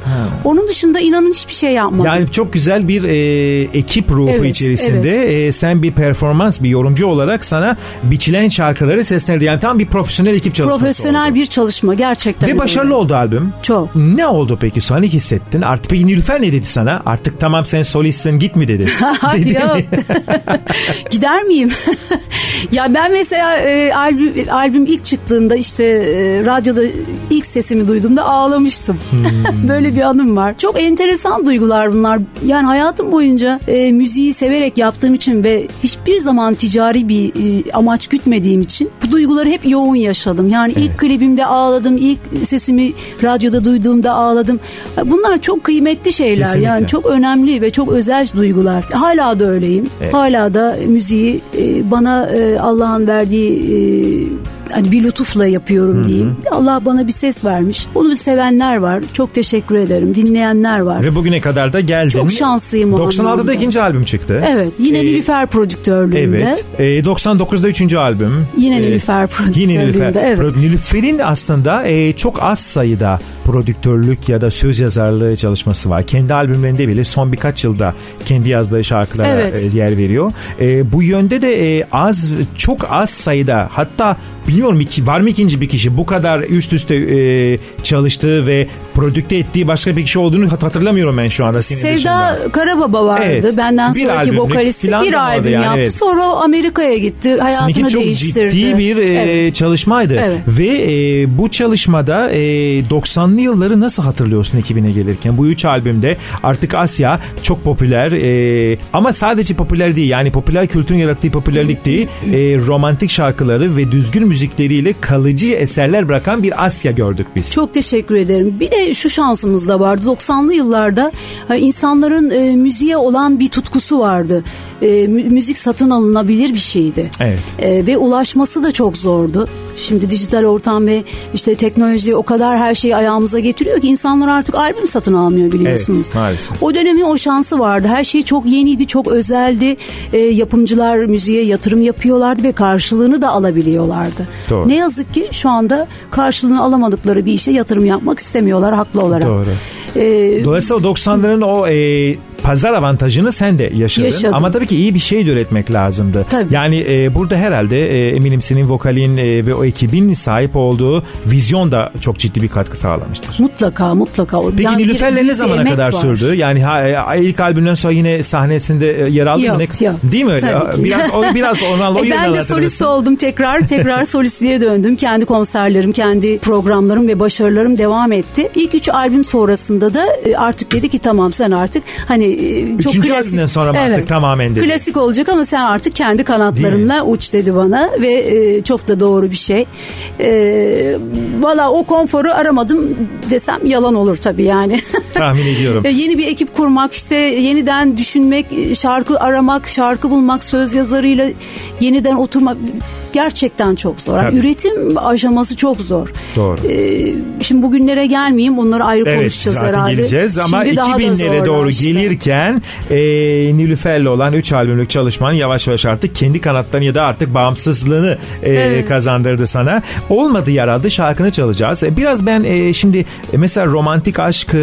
Onun dışında inanın hiçbir şey yapmadım. Yani çok güzel bir e, ekip ruhu Evet, içerisinde e, sen bir performans bir yorumcu olarak sana biçilen şarkıları seslendirdi. Yani tam bir profesyonel ekip çalışması Profesyonel oldu. bir çalışma gerçekten. Ve öyle. başarılı oldu albüm. Çok. Ne oldu peki sonra hissettin? Artık peki Nilüfer ne dedi sana? Artık tamam sen solistsin git mi dedi. [LAUGHS] Dedi yok. [LAUGHS] Gider miyim? [LAUGHS] ya ben mesela e, albüm, albüm ilk çıktığında işte e, radyoda ilk sesimi duyduğumda ağlamıştım. Hmm. Böyle bir anım var. Çok enteresan duygular bunlar. Yani hayatım boyunca e, müziği severek yaptığım için ve hiçbir zaman ticari bir e, amaç gütmediğim için bu duyguları hep yoğun yaşadım. Yani ilk klibimde ağladım, ilk sesimi radyoda duyduğumda ağladım. Bunlar çok kıymetli şeyler. Kesinlikle. Yani çok önemli ve çok özel duygular. Hala da öyleyim. Hala da müziği e, bana e, Allah'ın verdiği e, hani bir lütufla yapıyorum diyeyim. Allah bana bir ses vermiş. Bunu sevenler var. Çok teşekkür ederim. Dinleyenler var. Ve bugüne kadar da geldin. Çok şanslıyım o 96'da anlamda. ikinci albüm çıktı. Evet. Yine Ee, Nilüfer prodüktörlüğünde. Evet. Ee, 99'da üçüncü albüm. Yine Ee, Nilüfer Yine prodüktörlüğünde, Nilüfer. evet. Nilüfer'in aslında e, çok az sayıda prodüktörlük ya da söz yazarlığı çalışması var. Kendi albümlerinde bile son birkaç yılda kendi yazdığı şarkılara Evet. e, yer veriyor. E, bu yönde de e, az çok az sayıda hatta bilmiyorum iki, var mı ikinci bir kişi bu kadar üst üste e, çalıştığı ve prodükte ettiği başka bir kişi olduğunu hat- hatırlamıyorum ben şu anda senin Sevda dışında. Karababa vardı. Evet. Benden Bir sonraki vokalisti bir albüm yani, yaptı. evet. Sonra Amerika'ya gitti. Hayatını Seninki çok değiştirdi. ciddi bir e, Evet. çalışmaydı. Evet. Ve e, bu çalışmada e, 90'lı yılları nasıl hatırlıyorsun ekibine gelirken? Bu üç albümde artık Asya çok popüler e, ama sadece popüler değil yani popüler kültürün yarattığı popülerlik değil e, romantik şarkıları ve düzgün müzikleriyle kalıcı eserler bırakan bir Asya gördük biz. Çok teşekkür ederim. Bir de şu şansımız da vardı. 90'lı yıllarda e, insanların e, müziğe olan bir tutkusu vardı. E, mü- müzik satın alınabilir bir şeydi. Evet. E, ve ulaşması da çok zordu. Şimdi dijital ortam ve işte teknoloji o kadar her şeyi ayağımıza getiriyor ki insanlar artık albüm satın almıyor biliyorsunuz. Evet, maalesef. O dönemin o şansı vardı. Her şey çok yeniydi, çok özeldi. E, yapımcılar müziğe yatırım yapıyorlardı ve karşılığını da alabiliyorlardı. Doğru. Ne yazık ki şu anda karşılığını alamadıkları bir işe yatırım yapmak istemiyorlar haklı olarak. Doğru. E, Dolayısıyla o 90'ların o e, pazar avantajını sen de yaşadın. Yaşadım. Ama tabii ki iyi bir şey de üretmek lazımdı. Tabii. Yani e, burada herhalde e, eminim senin vokalin e, ve o ekibin sahip olduğu vizyon da çok ciddi bir katkı sağlamıştır. mutlaka mutlaka. Peki yani Nilüfer'le ne zamana kadar var. sürdü? Yani ha, e, ilk albümden sonra yine sahnesinde e, yer aldın Yok, mı? Ne- yok. Değil mi öyle? Tabii ki. Biraz o biraz [LAUGHS] ondan o E, ben de solist oldum tekrar [LAUGHS] tekrar solistliğe döndüm. Kendi konserlerim, kendi programlarım ve başarılarım devam etti. İlk üç albüm sonrasında da e, artık dedi ki tamam sen artık hani çok Üçüncü klasik. albümden sonra mı artık tamamen dedi? Klasik olacak ama sen artık kendi kanatlarınla uç dedi bana ve e, çok da doğru bir şey. E, Valla o konforu aramadım desem yalan olur tabii yani. [LAUGHS] Tahmin ediyorum. E, yeni bir ekip kurmak işte yeniden düşünmek şarkı aramak şarkı bulmak söz yazarıyla yeniden oturmak gerçekten çok zor. Yani üretim aşaması çok zor. Doğru. E, şimdi bugünlere gelmeyeyim onları ayrı Evet konuşacağız zaten herhalde. geleceğiz ama Şimdi daha da 2000'lere doğru zorlaştı. gelirken e, Nilüfer'le olan 3 albümlük çalışman yavaş yavaş artık kendi kanatlarını ya da artık bağımsızlığını e, Evet. kazandırdı sana. Olmadı yaradı şarkını çalacağız. E, Biraz ben e, şimdi e, mesela romantik aşk e,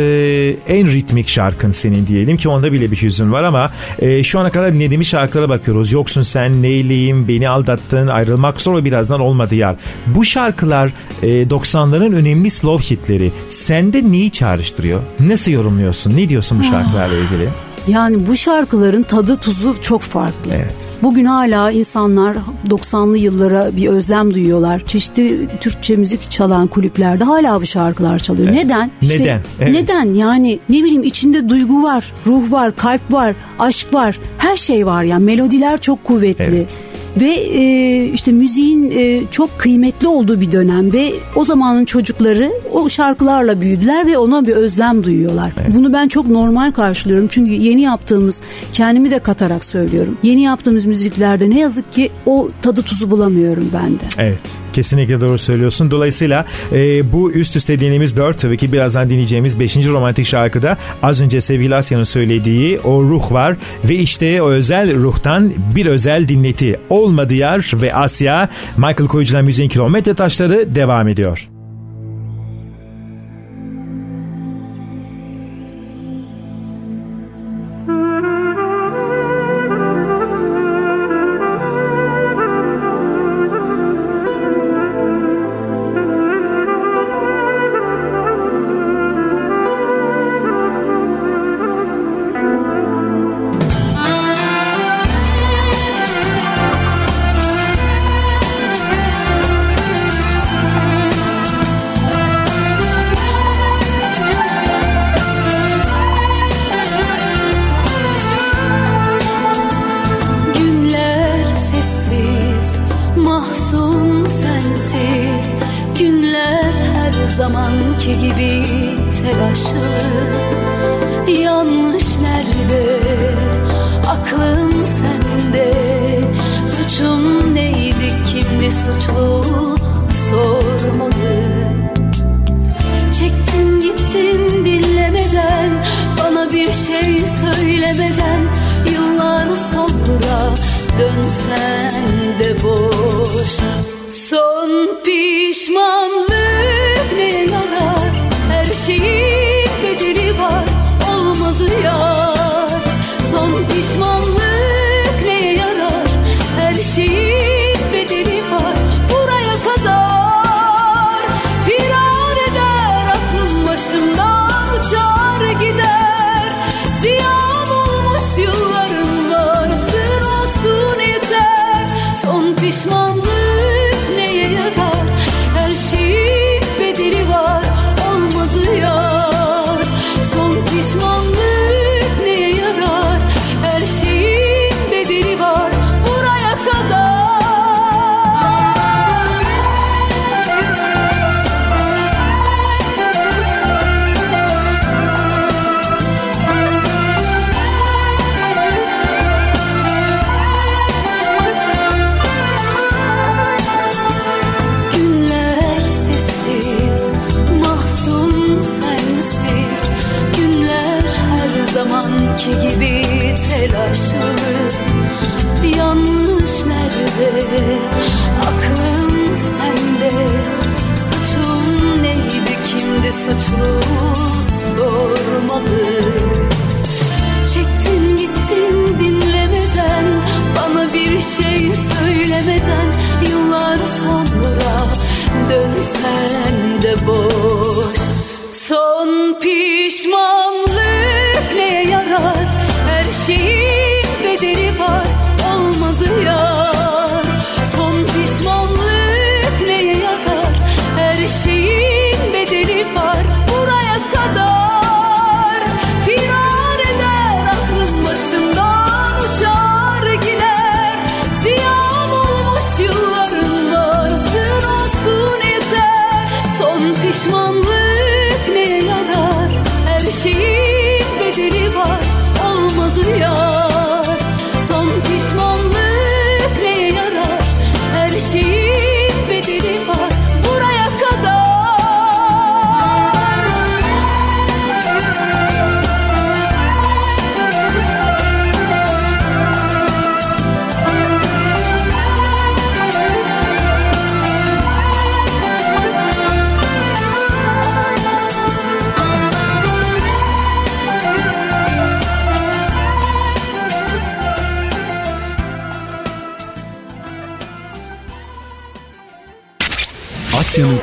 en ritmik şarkın senin diyelim ki onda bile bir hüzün var ama e, şu ana kadar dinlediğimiz şarkılara bakıyoruz. Yoksun sen neyleyim beni aldattın ayrılmak zor ve birazdan olmadı yar. Bu şarkılar e, 90'ların önemli slow hitleri. Sende neyi çağrıştırıyor? Nasıl yorumluyorsun? Ne diyorsun bu şarkılarla ilgili? Yani bu şarkıların tadı tuzu çok farklı. Evet. Bugün hala insanlar 90'lı yıllara bir özlem duyuyorlar. Çeşitli Türkçe müzik çalan kulüplerde hala bu şarkılar çalıyor. Evet. Neden? Neden? Evet. Neden? Yani ne bileyim içinde duygu var, ruh var, kalp var, aşk var. Her şey var yani. Melodiler çok kuvvetli. Evet. Ve e, işte müziğin e, çok kıymetli olduğu bir dönem ve o zamanın çocukları o şarkılarla büyüdüler ve ona bir özlem duyuyorlar. Bunu ben çok normal karşılıyorum çünkü yeni yaptığımız kendimi de katarak söylüyorum. Yeni yaptığımız müziklerde ne yazık ki o tadı tuzu bulamıyorum ben de. Evet kesinlikle doğru söylüyorsun. Dolayısıyla e, bu üst üste dinlediğimiz 4 tabii ki birazdan dinleyeceğimiz 5. romantik şarkıda az önce sevgili Asya'nın söylediği o ruh var ve işte o özel ruhtan bir özel dinleti olmadı yar ve Asya Michael Koyucu'dan müziğin kilometre taşları devam ediyor.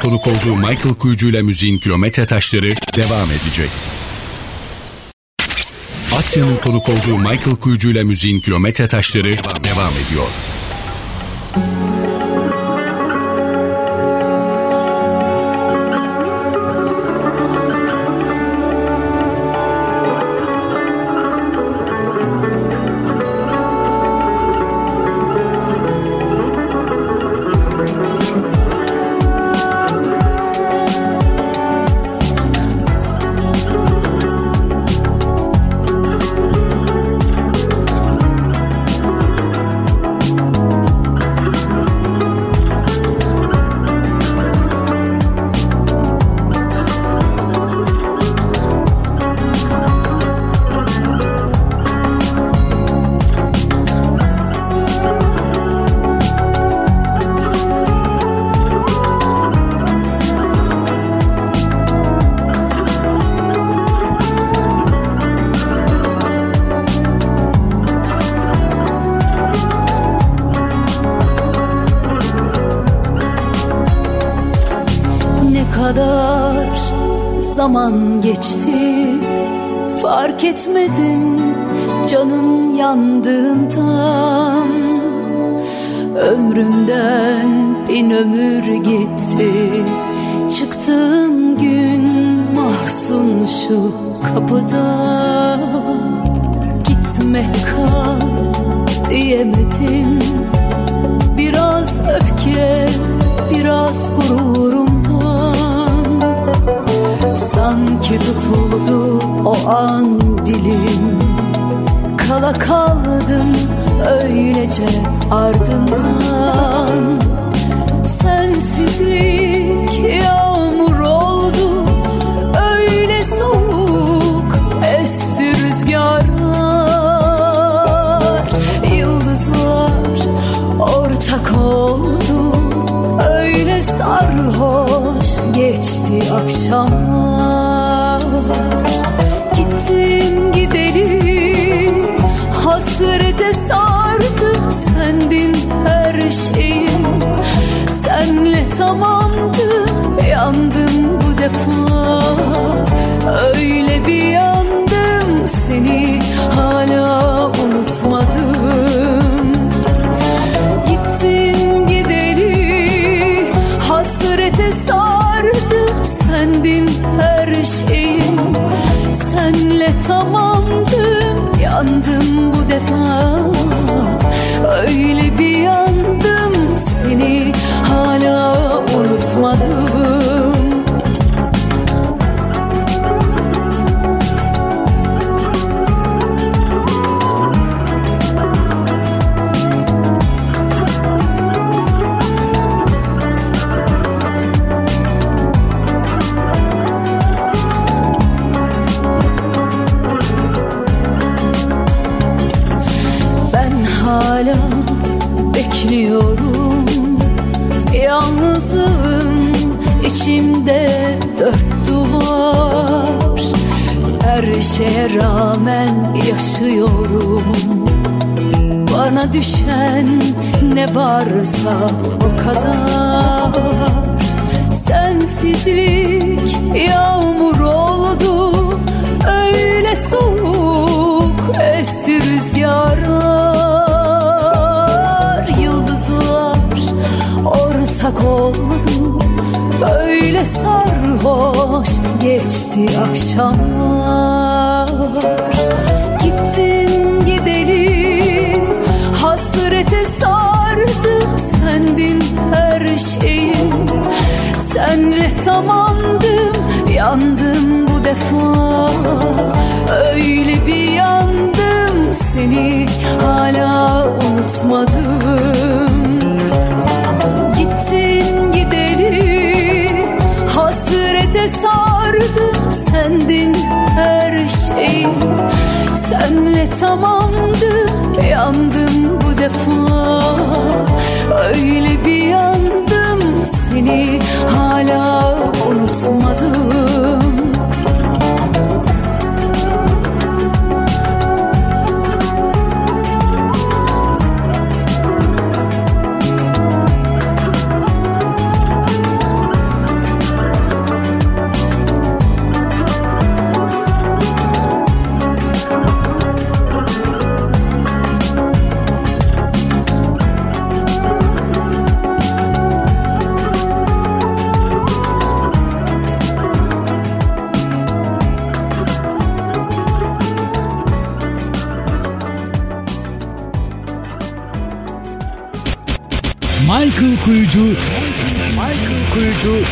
Konuk olduğu Michael Kuyucu ile müziğin kilometre taşları devam edecek. Asya'nın konuk olduğu Michael Kuyucu ile müziğin kilometre taşları devam ediyor. Gittin Düşen ne varsa o kadar. Sensizlik yağmur oldu Öyle soğuk esti rüzgarlar. Yıldızlar ortak oldu Öyle sarhoş geçti akşamlar. Gittin senle tamamdım Yandım bu defa. Öyle bir yandım Seni hala unutmadım. Gittin gideli hasrete sardım Sendin her şeyim senle tamamdım Yandım bu defa. Öyle bir yandım Seni Michael Kuyucu Michael Kuyucu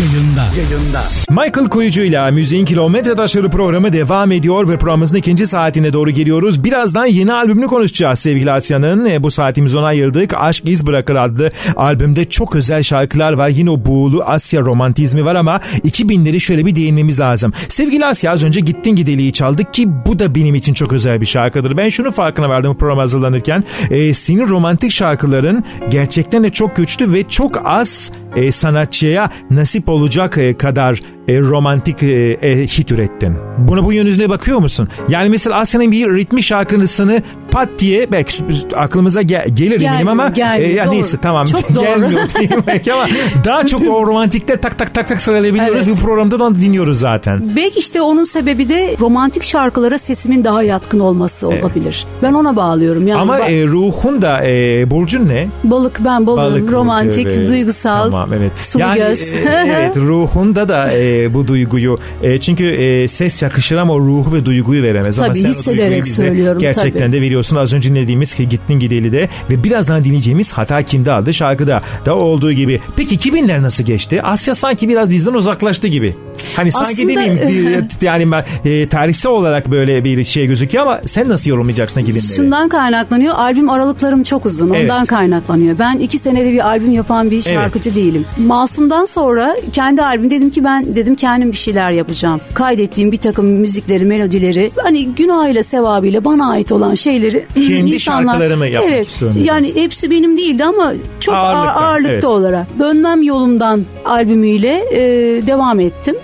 yayında. Yayında. Michael Kuyucu ile Müziğin Kilometre Taşları programı devam ediyor ve programımızın ikinci saatine doğru geliyoruz. Birazdan yeni albümünü konuşacağız sevgili Asya'nın. E, bu saatimizi ona ayırdık. Aşk İz Bırakır adlı albümde çok özel şarkılar var. Yine o buğulu Asya romantizmi var ama 2000'leri şöyle bir değinmemiz lazım. Sevgili Asya az önce Gittin Gideli'yi çaldık ki bu da benim için çok özel bir şarkıdır. Ben şunu farkına vardım program hazırlanırken. E, senin romantik şarkıların gerçekten de çok güçlü ve çok az e, sanatçıya nasip olacak e, kadar e, romantik e, e, hit ürettin. Buna bu yönüne bakıyor musun? Yani mesela Asya'nın bir ritmi şarkısını pat diye belki aklımıza gel- gelir Gelmiyor, eminim ama gelmiyor, ya doğru. neyse tamam Çok [LAUGHS] doğru. gelmiyor diyeyim [LAUGHS] belki ama daha çok o romantikler tak tak tak tak sıralayabiliyoruz. Evet. Bu programda da onu dinliyoruz zaten. Belki işte onun sebebi de romantik şarkılara sesimin daha yatkın olması olabilir. Ben ona bağlıyorum. Yani ama ba- e, ruhun da e, burcun ne? balık ben balığım. Balık romantik, burcu, evet. duygusal, Tamam evet. sulu yani, göz. e, evet [LAUGHS] ruhunda da e, bu duyguyu e, çünkü e, ses yakışır ama o ruhu ve duyguyu veremez. ama Tabii, sen o hissederek duyguyu bize söylüyorum, Gerçekten tabii. de veriyorsun. Az önce dinlediğimiz Gittin Gideli de ve birazdan dinleyeceğimiz Hata Kimde adlı şarkıda da olduğu gibi. Peki 2000'ler nasıl geçti? Asya sanki biraz bizden uzaklaştı gibi. Hani sanki Aslında- demeyeyim [LAUGHS] e, yani ben e, tarihsel olarak böyle bir şey gözüküyor ama sen nasıl yorumlayacaksın 2000'leri? Şundan kaynaklanıyor. Albüm aralıklarım çok uzun. Ondan Evet. kaynaklanıyor. Ben iki senede bir albüm yapan bir şarkıcı değilim. Masum'dan sonra kendi albüm dedim ki ben dedim kendim bir şeyler yapacağım. Kaydettiğim bir takım müzikleri, melodileri hani günahıyla sevabıyla bana ait olan şeyleri [CLEARS THROAT] Kendi şarkılarımı yapmak evet, istiyorum. Yani hepsi benim değildi ama çok Ağırlıkta, ağırlıkta evet. olarak. Dönmem yolumdan albümüyle e, devam ettim.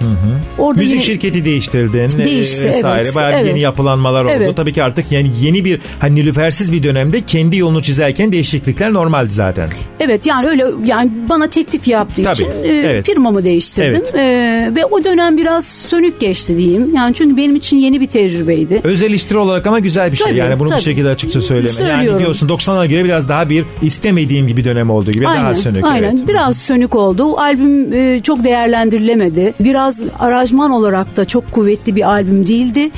Orada Müzik yine- şirketi değiştirdin. e, Değişti, vesaire. evet, Bayağı evet. yeni yapılanmalar oldu. Evet. Tabii ki artık yani yeni bir hani nilüfersiz bir dönemde kendi yolunu çizerken değişiklikler normaldi zaten. Evet yani öyle yani bana teklif yaptığı Tabii, için e, evet. firmamı değiştirdim. Evet. E, ve o dönem biraz sönük geçti diyeyim. Yani çünkü benim için yeni bir tecrübeydi. Öz eleştiri olarak ama güzel bir şey. Tabii, yani bunu bu tabii. şekilde açıkça söyleme. Yani Söylüyorum. diyorsun 90'lara göre biraz daha bir istemediğim gibi dönem olduğu gibi daha Aynen, sönük. aynen. Evet. Biraz sönük oldu. O albüm e, çok değerlendirilemedi. Biraz aranjman olarak da çok kuvvetli bir albüm değildi.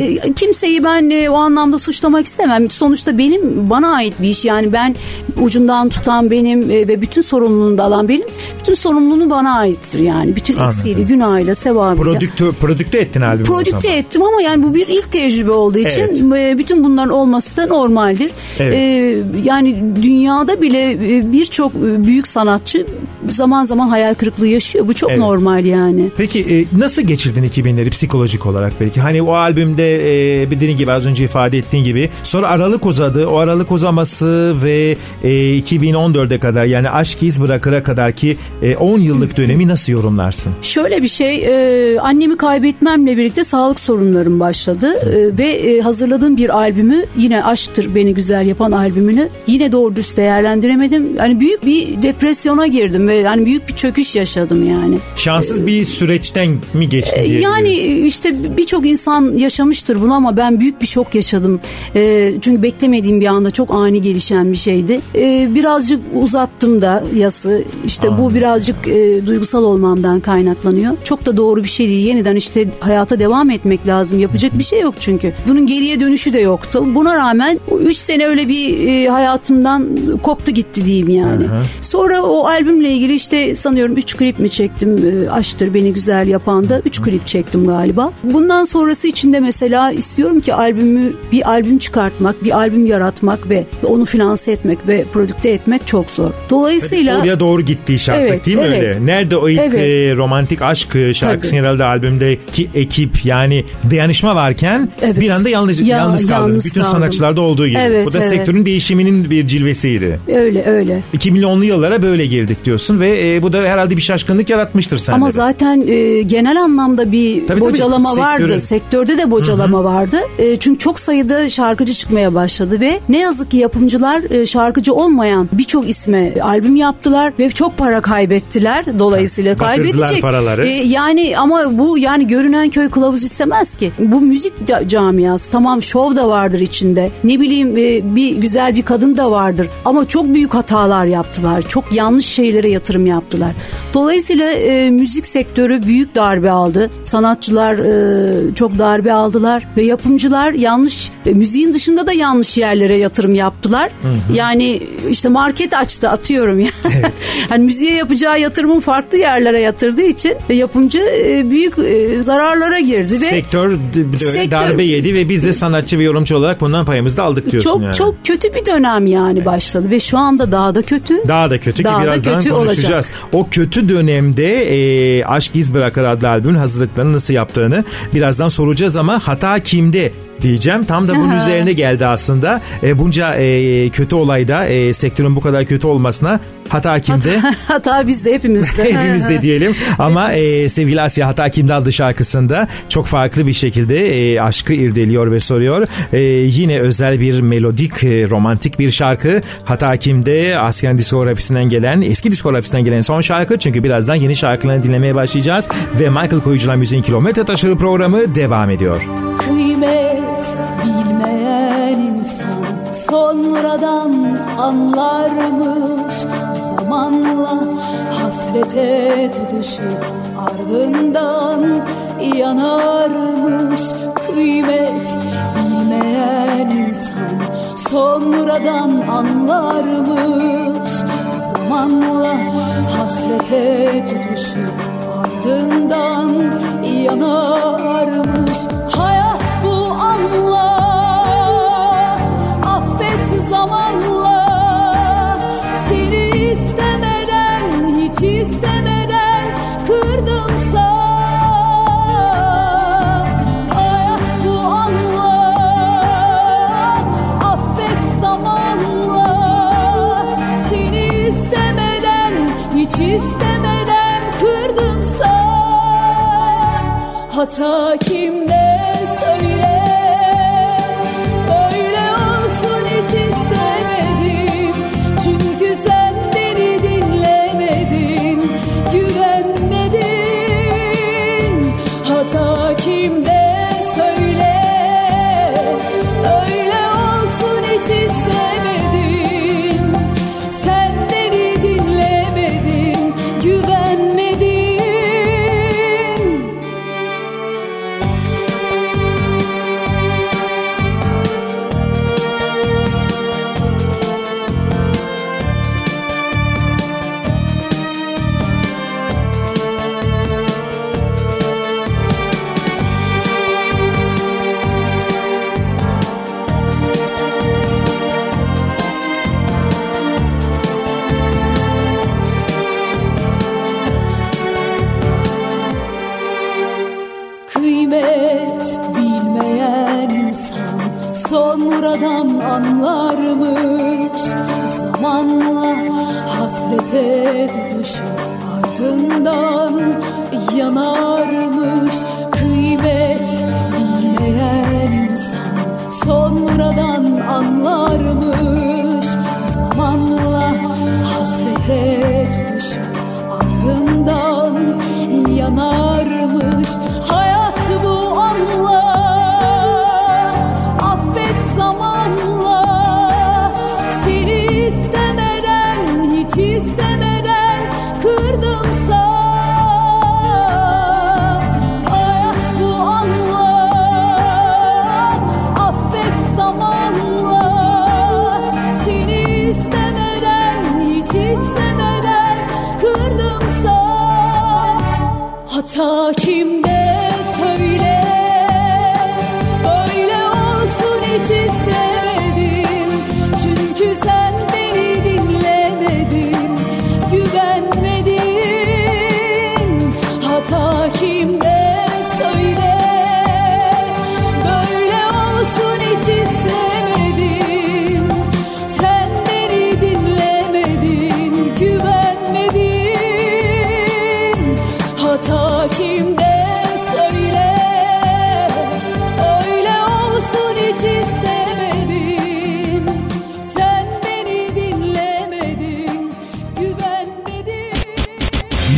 E, kimseyi ben e, o anlamda suçlamak istemem. Sonuçta benim bana ait bir iş. Yani ben ucundan tutan benim e, ve bütün sorumluluğunu da alan benim. Bütün sorumluluğu bana aittir yani. Bütün Anladım. eksiğiyle, günahıyla, sevabıyla. Prodüktü, prodükte ettin albümü Prodükte ettim ama yani bu bir ilk tecrübe olduğu için e, bütün bunların olması da normaldir. Evet. E, yani dünyada bile e, birçok e, büyük sanatçı zaman zaman hayal kırıklığı yaşıyor. Bu çok Evet. normal yani. Peki e, nasıl geçirdin 2000'leri psikolojik olarak belki? Hani o albümde e, dediğin gibi az önce ifade ettiğin gibi sonra aralık uzadı. O aralık uzaması ve e, 2014'e kadar yani Aşk İz Bırakır'a kadar ki e, 10 yıllık dönemi nasıl yorumlarsın? Şöyle bir şey, e, annemi kaybetmemle birlikte sağlık sorunlarım başladı E, ve e, hazırladığım bir albümü yine Aşktır Beni Güzel Yapan albümünü yine doğru dürüst değerlendiremedim. Hani büyük bir depresyona girdim ve hani büyük bir çöküş yaşadım yani. Şanssız bir süreçten mi geçtin diye Yani işte birçok insan yaşamıştır bunu ama ben büyük bir şok yaşadım. Ee, çünkü beklemediğim bir anda çok ani gelişen bir şeydi. Ee, birazcık uzattım da yası. İşte bu birazcık e, duygusal olmamdan kaynaklanıyor. Çok da doğru bir şey değil. Yeniden işte hayata devam etmek lazım. Yapacak bir şey yok çünkü. Bunun geriye dönüşü de yoktu. Buna rağmen 3 sene öyle bir e, hayatımdan koptu gitti diyeyim yani. Sonra o albümle ilgili işte sanıyorum 3 klip mi çektim? E, Aşktır Beni Güzel Yapan da 3 klip çektim galiba. Bundan sonrası için de mesela istiyorum ki albümü bir albüm çıkartmak, bir albüm yaratmak ve onu finanse etmek ve prodükte etmek çok zor. Dolayısıyla Oraya doğru gittiği şartlık Evet, değil mi evet. öyle? Nerede o ilk Evet. e, romantik aşk e, şarkısı Tabii. herhalde albümdeki ekip yani dayanışma varken Evet. bir anda yalnız, Ya- yalnız kaldın. yalnız Bütün kaldım. sanatçılarda olduğu gibi. Evet, Bu da evet. sektörün değişiminin bir cilvesiydi. öyle öyle. 2010'lu yıllara böyle girdik diyorsun ve e, bu da herhalde bir şaşkınlık yaratmıştır sende. Ama zaten e, genel anlamda bir tabii, bocalama sektörün- vardı. Sektörde de bocalama vardı. E, çünkü çok sayıda şarkıcı çıkmaya başladı ve ne yazık ki yapımcılar e, şarkıcı olmayan birçok isme albüm yaptılar ve çok para kaybettiler. Dolayısıyla Batırdılar kaybedecek. paraları. E, yani ama bu yani görünen köy kılavuz istemez ki. Bu müzik camiası tamam şov da vardır içinde. Ne bileyim e, bir güzel bir kadın da vardır ama çok büyük hatalar yaptılar. Çok yanlış şeylere yatırım yaptılar. Dolayısıyla e, müzik sektörü büyük darbe aldı. Sanatçılar e, çok darbe aldılar ve yapımcılar yanlış e, müziğin dışında da yanlış yerlere yatırım yaptılar. Yani işte market açtı atıyorum ya. [LAUGHS] hani müziğe yapacağı yatırımın farklı yerlere yatırdığı için e, yapımcı e, büyük e, zararlara girdi ve Sektör Sektör- darbe yedi ve biz de sanatçı ve yorumcu olarak bundan payımızı da aldık diyorsun çok yani. çok kötü bir dönem yani başladı ve şu anda daha da kötü. Daha da kötü Daha ki da birazdan kötü konuşacağız. O kötü dönemde e, Aşk İz Bırakır adlı albümün hazırlıklarını nasıl yaptığını birazdan soracağız ama hata kimde? diyeceğim. Tam da bunun [LAUGHS] üzerine geldi aslında. E, bunca e, kötü olayda e, sektörün bu kadar kötü olmasına hata kimde? Hata [LAUGHS] bizde hepimizde. [LAUGHS] Hepimiz de diyelim. Ama e, sevgili Asya Hata Kimde adlı şarkısında çok farklı bir şekilde e, aşkı irdeliyor ve soruyor. E, yine özel bir melodik, e, romantik bir şarkı. Hata Kimde Asya'nın diskografisinden gelen, eski diskografisinden gelen son şarkı. Çünkü birazdan yeni şarkılarını dinlemeye başlayacağız. Ve Michael Koyucular Müziğin Kilometre Taşları programı devam ediyor. Kıymet sonradan anlarmış. Zamanla hasrete tutuşup ardından yanarmış. Kıymet bilmeyen insan sonradan anlarmış. Zamanla hasrete tutuşup ardından yanarmış. Hayat istemeden kırdımsa Hayat bu anla affet zamanla. Seni istemeden hiç istemeden kırdımsa Hata kimde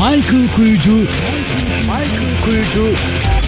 Michael Kuyucu. Michael Kuyucu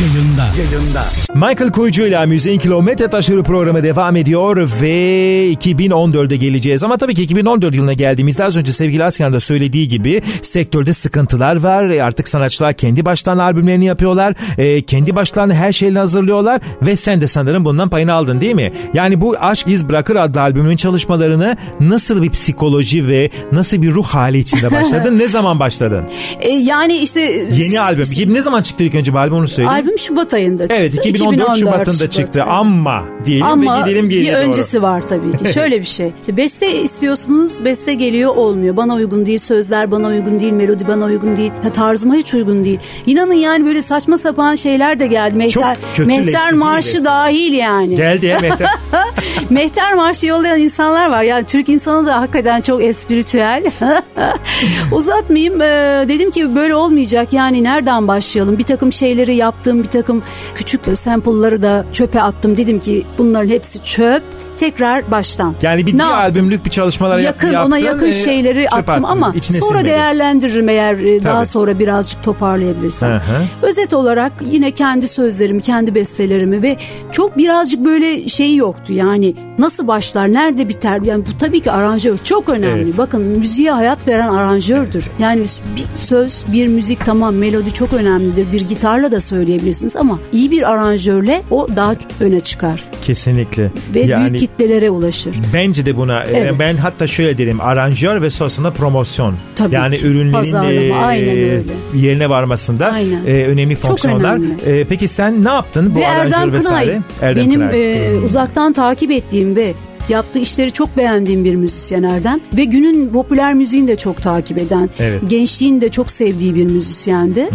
yayında. Yayında. Michael Kuyucu ile Müziğin Kilometre Taşları programı devam ediyor ve 2014'e geleceğiz. Ama tabii ki 2014 yılına geldiğimizde az önce sevgili Asyan da söylediği gibi sektörde sıkıntılar var. E, Artık sanatçılar kendi başlarına albümlerini yapıyorlar. E, kendi başlarına her şeyini hazırlıyorlar ve sen de sanırım bundan payını aldın değil mi? Yani bu Aşk İz Bırakır adlı albümün çalışmalarını nasıl bir psikoloji ve nasıl bir ruh hali içinde başladın? [LAUGHS] ne zaman başladın? E, yani işte Yeni albüm. Ne zaman çıktı ilk önce bu albüm onu söyle. albüm Şubat ayında çıktı. Evet 2014, Şubat'ında çıktı ama diyelim Ama ve gidelim bir geriye doğru. öncesi var tabii ki. [LAUGHS] Şöyle bir şey. İşte beste istiyorsunuz, beste geliyor olmuyor. Bana uygun değil, sözler bana uygun değil, melodi bana uygun değil. Ya tarzıma hiç uygun değil. İnanın yani böyle saçma sapan şeyler de geldi. Mehter, Mehter Marşı beste? dahil yani. Geldi ya Mehter. [LAUGHS] Mehter Marşı yollayan insanlar var. Yani Türk insanı da hakikaten çok espritüel. [LAUGHS] Uzatmayayım. Ee, dedim ki böyle olmayacak. Yani nereden başlayalım? Bir takım şeyleri yaptım. Bir takım küçük sample'ları da çöpe attım. Dedim ki bunların hepsi çöp. Tekrar baştan. Yani bir, Ne albümlük bir çalışmalar yakın yaptın. ona yakın e, şeyleri attım attın, ama içine sonra sinmedi. değerlendiririm eğer e, daha Tabii. sonra birazcık toparlayabilirsem. Hı hı. Özet olarak yine kendi sözlerimi, kendi bestelerimi ve çok birazcık böyle şey yoktu yani nasıl başlar, nerede biter? Yani bu tabii ki aranjör çok önemli. Evet. Bakın müziğe hayat veren aranjördür. Yani bir söz, bir müzik tamam melodi çok önemlidir. Bir gitarla da söyleyebilirsiniz ama iyi bir aranjörle o daha öne çıkar Kesinlikle. ve yani büyük kitlelere ulaşır. bence de buna e, Evet. ben hatta şöyle derim aranjör ve sonrasında promosyon. Tabii yani ki. ürünlerin Pazarlama, e, yerine varmasında Aynen. e, önemli Çok fonksiyonlar. önemli. E, peki sen ne yaptın bu ve aranjör Erdem vesaire? Kınay benim e, uzaktan takip ettiğim ve yaptığı işleri çok beğendiğim bir müzisyen Erdem ve günün popüler müziğini de çok takip eden, Evet. gençliğin de çok sevdiği bir müzisyendi.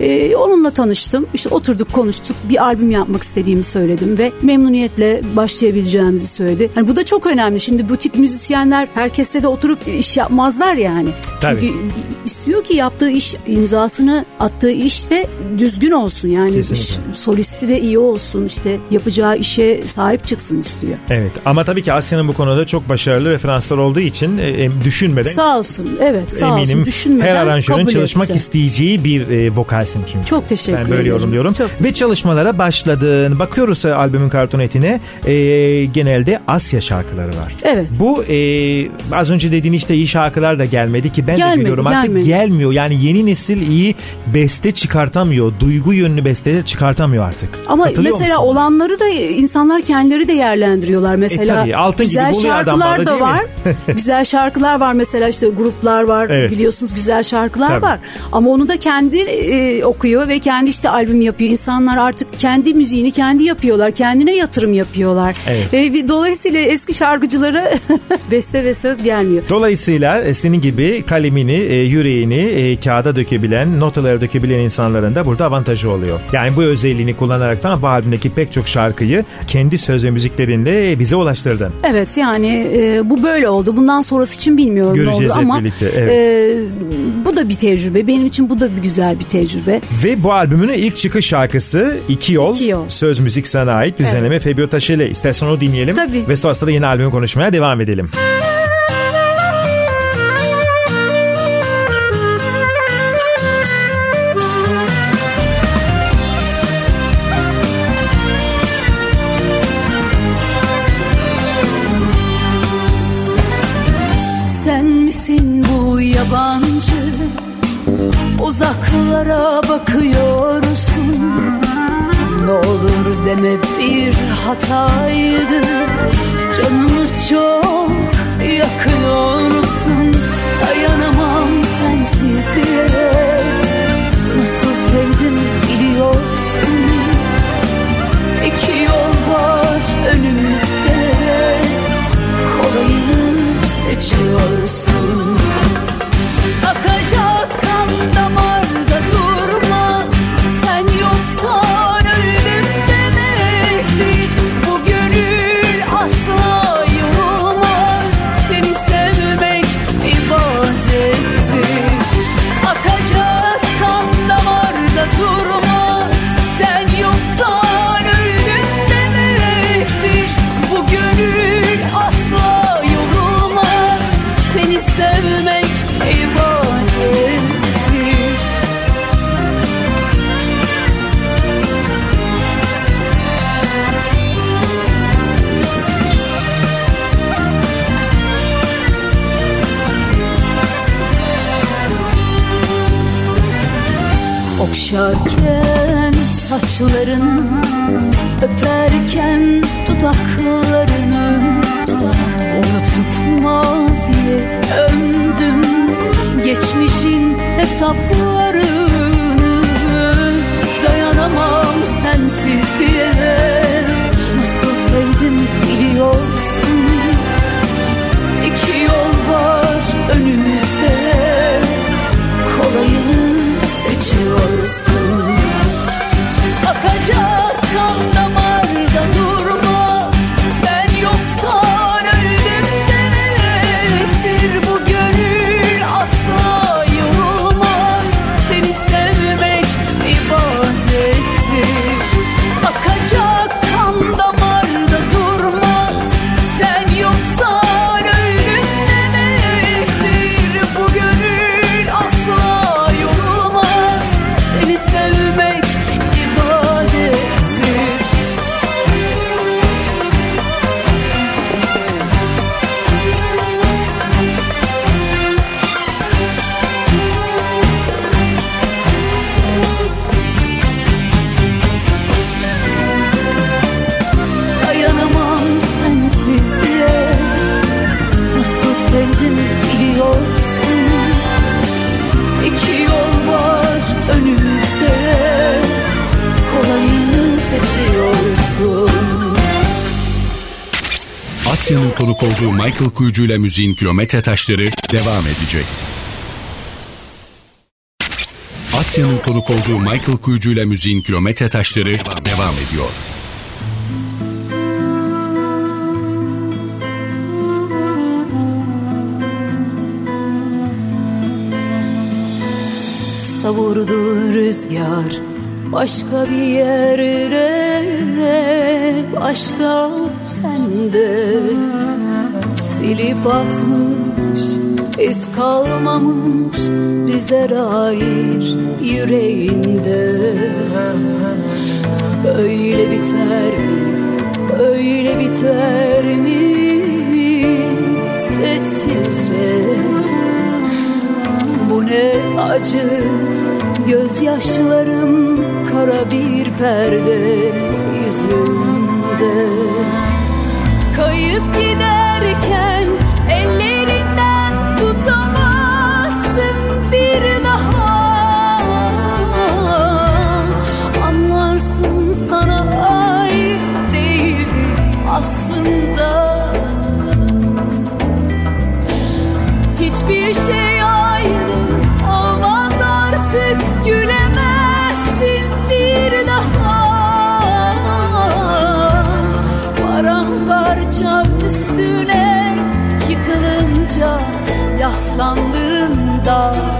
E, onunla tanıştım. İşte oturduk konuştuk. Bir albüm yapmak istediğimi söyledim ve memnuniyetle başlayabileceğimizi söyledi. Hani bu da çok önemli. Şimdi bu tip müzisyenler herkeste de oturup iş yapmazlar yani. Tabii. Çünkü istiyor ki yaptığı iş imzasını attığı iş de düzgün olsun. Yani Kesinlikle. solisti de iyi olsun işte yapacağı işe sahip çıksın istiyor. Evet ama tabii ki Asya'nın bu konuda çok başarılı referanslar olduğu için e, düşünmeden Sağ olsun evet sağ eminim olsun düşünmeden her aranjörün çalışmak etti. isteyeceği bir e, vokalsin çünkü. Çok teşekkür Ben böyle ederim. yorumluyorum. Çok Ve çalışmalara başladın. Bakıyoruz e, albümün kartonetine. E, genelde Asya şarkıları var. Evet. Bu e, az önce dediğin işte iyi şarkılar da gelmedi ki ben Gelmedi, de biliyorum artık gelmedi. gelmiyor. Yani yeni nesil iyi beste çıkartamıyor. Duygu yönlü besteler çıkartamıyor artık. Ama mesela musun? olanları da insanlar kendileri de değerlendiriyorlar. Mesela E tabii, altın gibi güzel buluyor adam şarkılar balı da değil mi? var. [LAUGHS] güzel şarkılar var mesela işte gruplar var. Evet. Biliyorsunuz güzel şarkılar Tabii. var. Ama onu da kendi e, okuyor ve kendi işte albüm yapıyor. İnsanlar artık kendi müziğini kendi yapıyorlar. Kendine yatırım yapıyorlar. Evet. Ve bir, dolayısıyla eski şarkıcılara [LAUGHS] beste ve söz gelmiyor. Dolayısıyla e, senin gibi kalemini, e, yüreğini e, kağıda dökebilen, notalara dökebilen insanların da burada avantajı oluyor. Yani bu özelliğini kullanaraktan bu albümdeki pek çok şarkıyı kendi söz ve müziklerinle bize ulaştırdın. Anladın. Evet yani e, bu böyle oldu. Bundan sonrası için bilmiyorum Göreceğiz ne olur ama birlikte, evet. e, bu da bir tecrübe. Benim için bu da bir güzel bir tecrübe. Ve bu albümün ilk çıkış şarkısı İki Yol. İki Yol. Söz müzik sana ait. Düzenleme Fabio Taşeli. İstersen onu dinleyelim. Tabii. Ve sonrasında da yeni albümü konuşmaya devam edelim. Sen Michael Kuyucu ile müziğin kilometre taşları devam edecek. Asya'nın konuk olduğu Michael Kuyucu ile müziğin kilometre taşları devam ediyor. Savurdu rüzgar başka bir yere Başka sende Silip atmış iz kalmamış bize dair yüreğinde Böyle biter mi? Böyle biter mi? Sessizce bu ne acı Gözyaşlarım kara bir perde yüzümde Kayıp giderken yaslandığında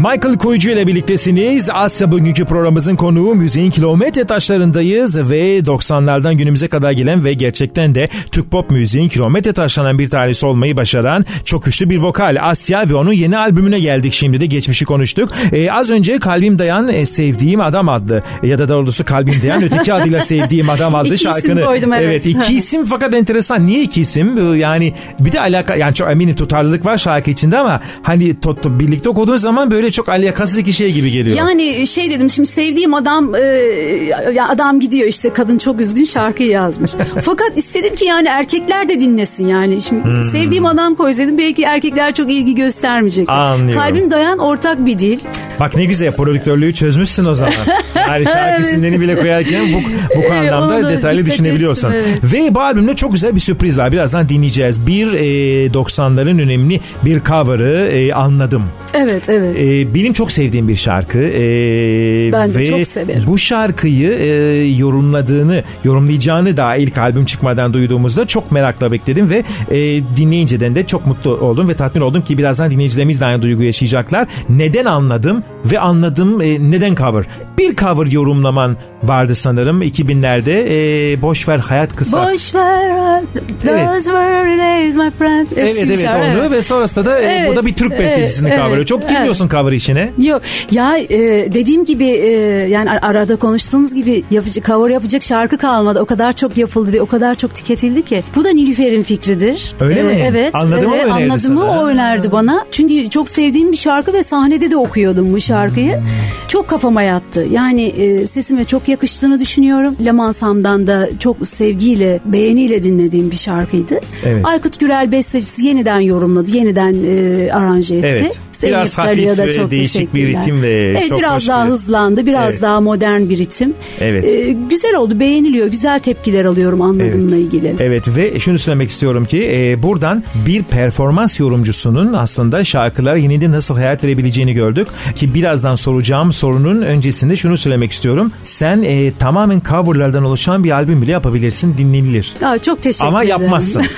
Michael Koyucu ile birliktesiniz. Asya bugünkü programımızın konuğu müziğin kilometre taşlarındayız ve 90'lardan günümüze kadar gelen ve gerçekten de Türk pop müziğin kilometre taşlanan bir tanesi olmayı başaran çok güçlü bir vokal Asya ve onun yeni albümüne geldik şimdi de geçmişi konuştuk. Ee, az önce Kalbim Dayan e, Sevdiğim Adam adlı ya da doğrusu Kalbim Dayan öteki adıyla Sevdiğim Adam adlı [LAUGHS] İki isim şarkını. koydum, evet. evet iki [LAUGHS] isim fakat enteresan. Niye iki isim? Yani bir de alaka yani çok eminim tutarlılık var şarkı içinde ama hani to, to- birlikte okuduğun zaman böyle çok alakasız iki şey gibi geliyor. Yani şey dedim şimdi sevdiğim adam e, adam gidiyor işte kadın çok üzgün şarkıyı yazmış. [LAUGHS] Fakat istedim ki yani erkekler de dinlesin yani. Şimdi Hmm. sevdiğim adam koysaydım belki erkekler çok ilgi göstermeyecek. Anlıyorum. Kalbim dayan ortak bir dil. Bak ne güzel prodüktörlüğü çözmüşsün o zaman. [LAUGHS] Yani şarkı Evet. isimlerini bile koyarken bu, bu [LAUGHS] Evet, anlamda da detaylı dikkat düşünebiliyorsun. ettim, Ve bu albümde çok güzel bir sürpriz var. Birazdan dinleyeceğiz. Bir e, 90'ların önemli bir cover'ı e, anladım. Evet evet. E, benim çok sevdiğim bir şarkı. E, Ben de ve çok severim. Bu şarkıyı e, yorumladığını, yorumlayacağını daha ilk albüm çıkmadan duyduğumuzda çok merakla bekledim ve e, dinleyinceden de çok mutlu oldum ve tatmin oldum ki birazdan dinleyicilerimiz de aynı duygu yaşayacaklar. Neden anladım ve anladım e, neden cover? Bir cover yorumlaman vardı sanırım 2000'lerde. E, boş ver hayat kısa. Boş ver. Those were the days my friend. Eski Evet evet şarkı, onu ve sonrasında da e, Evet, bu da bir Türk evet, bestecisinin evet, cover'ı. Çok evet. girmiyorsun cover işine. Yok ya e, dediğim gibi e, yani ar- arada konuştuğumuz gibi yapıcı cover yapacak şarkı kalmadı. O kadar çok yapıldı ve o kadar çok tüketildi ki. Bu da Nilüfer'in fikridir. Öyle mi? Evet. Anladığımı mı önerdi Anladığımı sana? o önerdi bana. Çünkü çok sevdiğim bir şarkı ve sahnede de okuyordum bu şarkıyı. Hmm. Çok kafama yattı. Yani e, sesime çok yakıştığını düşünüyorum. Lemansam'dan da çok sevgiyle, beğeniyle dinlediğim bir şarkıydı. Evet. Aykut Gürel bestecisi yeniden yorumladı, yeniden e, aranje etti. Evet. Zeynep Biraz Tarı'ya da ve çok değişik bir ritimle, Evet çok biraz daha bir- hızlandı. Biraz Evet. daha modern bir ritim. Evet. Ee, güzel oldu. Beğeniliyor. Güzel tepkiler alıyorum anladığımla ilgili. Evet ve şunu söylemek istiyorum ki e, buradan bir performans yorumcusunun aslında şarkılara yeniden nasıl hayat verebileceğini gördük. Ki birazdan soracağım sorunun öncesinde şunu söylemek istiyorum. Sen e, tamamen coverlardan oluşan bir albüm bile yapabilirsin dinlenilir. Aa, çok teşekkür Ama ederim. yapmazsın. [LAUGHS]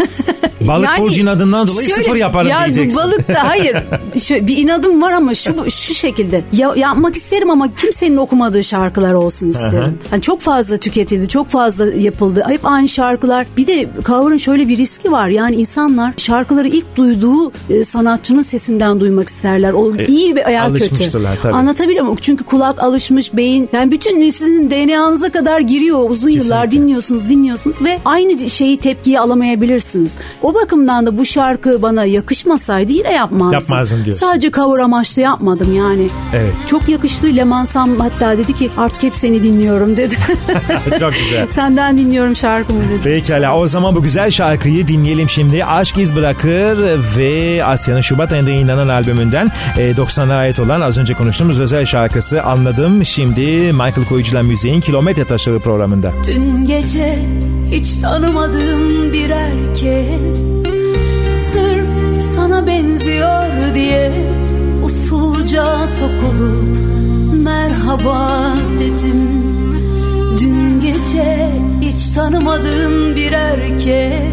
Balık Yani Burcu'nun adından dolayı şöyle- sıfır yaparım ya diyeceksin. balık da hayır. Şöyle, [LAUGHS] bir inadım var ama şu [LAUGHS] şu şekilde. Ya, yapmak isterim ama kimsenin okumadığı şarkılar olsun isterim. Yani çok fazla tüketildi, çok fazla yapıldı. Hep aynı şarkılar. Bir de cover'ın şöyle bir riski var. Yani insanlar şarkıları ilk duyduğu e, sanatçının sesinden duymak isterler. O iyi veya kötü. E, tabii. Anlatabiliyor muyum? Çünkü kulak alışmış, beyin. Yani bütün neslinin DNA'nıza kadar giriyor. Uzun yıllar Kesinlikle. dinliyorsunuz, dinliyorsunuz ve aynı şeyi tepkiyi alamayabilirsiniz. O bakımdan da bu şarkı bana yakışmasaydı yine yapmazdım. Yapmazdın diyorsun. Sadece cover amaçlı yapmadım yani. Evet. Çok yakıştı. Leman Sam hatta dedi ki artık hep seni dinliyorum dedi. [LAUGHS] Çok güzel. [LAUGHS] Senden dinliyorum şarkımı dedi. Pekala o zaman bu güzel şarkıyı dinleyelim şimdi. Aşk iz bırakır ve Asya'nın Şubat ayında yayınlanan albümünden e, 90'lara ait olan az önce konuştuğumuz özel şarkısı Anladım. Şimdi Michael Koyucu'la müziğin Kilometre Taşları programında. Dün gece hiç tanımadığım bir erkek Sırf sana benziyor diye usulca sokulup merhaba dedim. Dün gece hiç tanımadığım bir erkek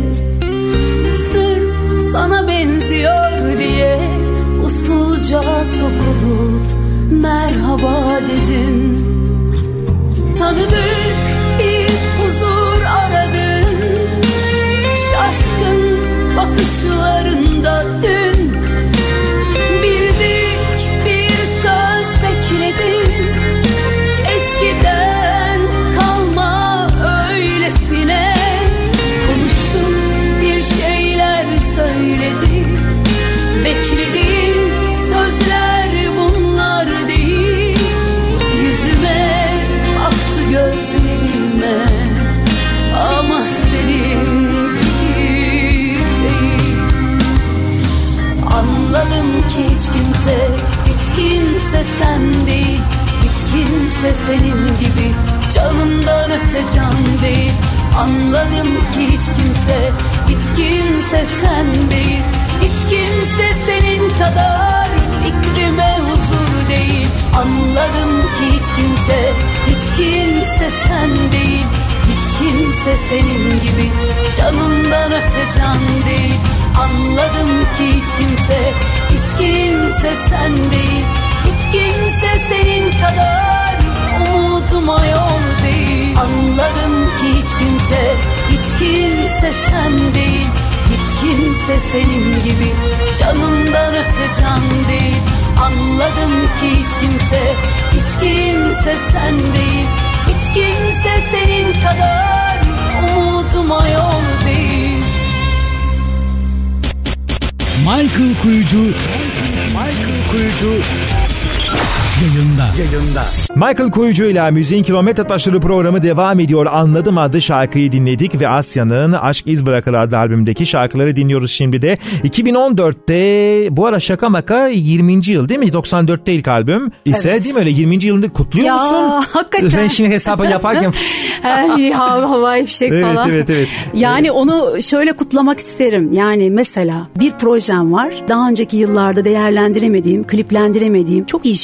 Sırf sana benziyor diye usulca sokulup merhaba dedim. Tanıdık bir huzur aradım. Şaşkın bakışlarında dün ki hiç kimse, hiç kimse sen değil Hiç kimse senin gibi canımdan öte can değil. Anladım ki hiç kimse, hiç kimse sen değil Hiç kimse senin kadar fikrime huzur değil. Anladım ki hiç kimse, hiç kimse sen değil hiç kimse senin gibi canımdan öte can değil. Anladım ki hiç kimse, hiç kimse sen değil Hiç kimse senin kadar umuduma yol değil. Anladım ki hiç kimse, hiç kimse sen değil Hiç kimse senin gibi canımdan öte can değil. Anladım ki hiç kimse, hiç kimse sen değil hiç kimse senin kadar umuduma yol değil Michael Kuyucu. Michael Kuyucu yayında. Yayında. Michael Kuyucu ile Müziğin Kilometre Taşları programı devam ediyor. Anladım adlı şarkıyı dinledik ve Asya'nın Aşk İz Bırakır adlı albümdeki şarkıları dinliyoruz şimdi de. 2014'te bu ara şaka maka 20. yıl değil mi? 94'te ilk albüm ise Evet. değil mi öyle 20. yılında kutluyor Ya, musun? hakikaten. Ben şimdi hesabı yaparken [LAUGHS] Ay, hava, havai fişek Evet, falan. evet, evet. Yani onu şöyle kutlamak isterim. Yani mesela bir projem var. Daha önceki yıllarda değerlendiremediğim, kliplendiremediğim çok iyi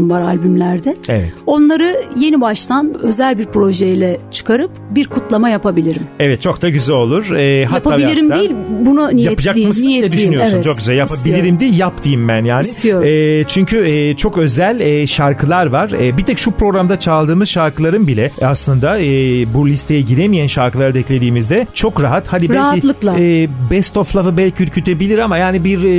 şarkılarım var albümlerde. Evet. Onları yeni baştan özel bir projeyle çıkarıp bir kutlama yapabilirim. Evet çok da güzel olur. Ee, hatta Yapabilirim hatta- değil, buna niyetliyim. Yapacak mısın diye düşünüyorsun. Evet, çok güzel. Yapabilirim değil yap diyeyim ben yani. İstiyorum. Ee, çünkü e, çok özel e, şarkılar var. E, bir tek şu programda çaldığımız şarkıların bile aslında e, bu listeye giremeyen şarkıları da eklediğimizde çok rahat. Hadi belki Rahatlıkla. e, Best of Love'ı belki ürkütebilir ama yani bir e,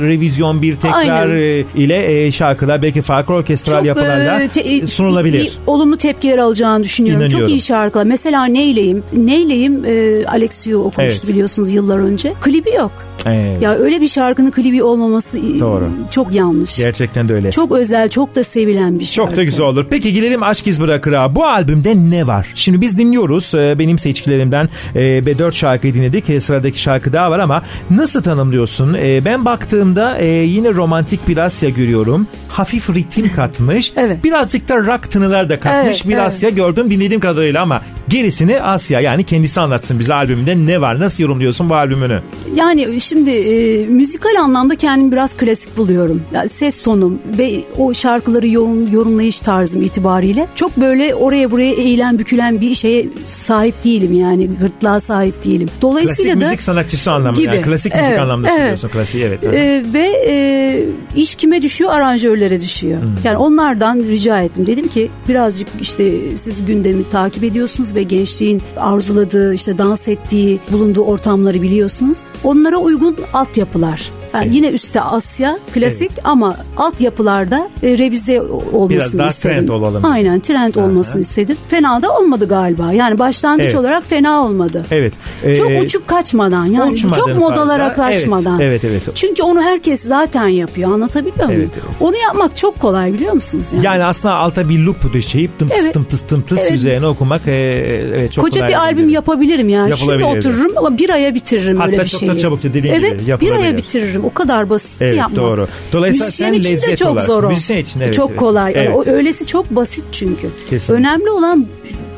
revizyon, bir tekrar Aynen. e, ile e, şarkılar belki farklı orkestral Çok, yapılarla e, te- sunulabilir. iyi- olumlu tepkiler alacağını düşünüyorum. Çok iyi şarkılar. Mesela Neyleyim? Neyleyim e, Alexiou okumuştu Evet. biliyorsunuz yıllar önce. Klibi yok. Evet. Ya öyle bir şarkının klibi olmaması e, Doğru. çok yanlış. Gerçekten de öyle. Çok özel, çok da sevilen bir şarkı. Çok da güzel olur. Peki gelelim Aşk İz Bırakır'a. Bu albümde ne var? Şimdi biz dinliyoruz. Ee, Benim seçkilerimden e, ve 4 şarkıyı dinledik. E, Sıradaki şarkı daha var ama nasıl tanımlıyorsun? E, Ben baktığımda e, yine romantik bir Asya görüyorum. Hafif ritim katmış. Evet. Birazcık da rock tınılar da katmış Evet, bir evet. Asya gördüm dinlediğim kadarıyla ama gerisini Asya yani kendisi anlatsın bize albümünde ne var? Nasıl yorumluyorsun bu albümünü? Yani şimdi e, müzikal anlamda kendimi biraz klasik buluyorum. Yani ses tonum ve o şarkıları yorum, yorumlayış tarzım itibariyle çok böyle oraya buraya eğilen bükülen bir şeye sahip değilim yani gırtlağa sahip değilim. Dolayısıyla Klasik da müzik sanatçısı anlamında yani gibi. klasik müzik Evet, anlamda evet. söylüyorsun klasiği evet. Ee, ve e, iş kime düşüyor? Aranjörlere düşüyor. Hmm. Yani onlardan rica ettim. Dedim ki birazcık işte siz gündemi takip ediyorsunuz ve gençliğin arzuladığı, işte dans ettiği, bulunduğu ortamları biliyorsunuz. Onlara uygun altyapılar. Yani Evet. yine üstte Asya klasik ama altyapılarda e, revize olmasını Biraz daha istedim. trend olalım. Aynen trend olmasını istedim. Fena da olmadı galiba. Yani başlangıç Evet. olarak fena olmadı. Evet. Çok Ee, uçup kaçmadan yani uçmadın çok modalara fazla. kaçmadan. Evet, evet, evet. Çünkü onu herkes zaten yapıyor anlatabiliyor muyum? Evet, evet. Onu yapmak çok kolay biliyor musunuz? Yani, Yani aslında alta bir loop düşeyip tım tıs Evet. tım tıs tım tıs Evet. üzerine okumak e, evet çok Koca kolay bir albüm değil. yapabilirim yani. Şimdi otururum ama bir aya bitiririm Hatta böyle bir çok şeyi. da çabuk dediğin gibi evet, bir aya bitiririm. O kadar basit Evet, yapmak. doğru. Dolayısıyla Müzisyen sen için de çok olarak- zor o. müzisyen için evet, Çok evet. kolay. Yani Evet. o öylesi çok basit çünkü. Kesinlikle. Önemli olan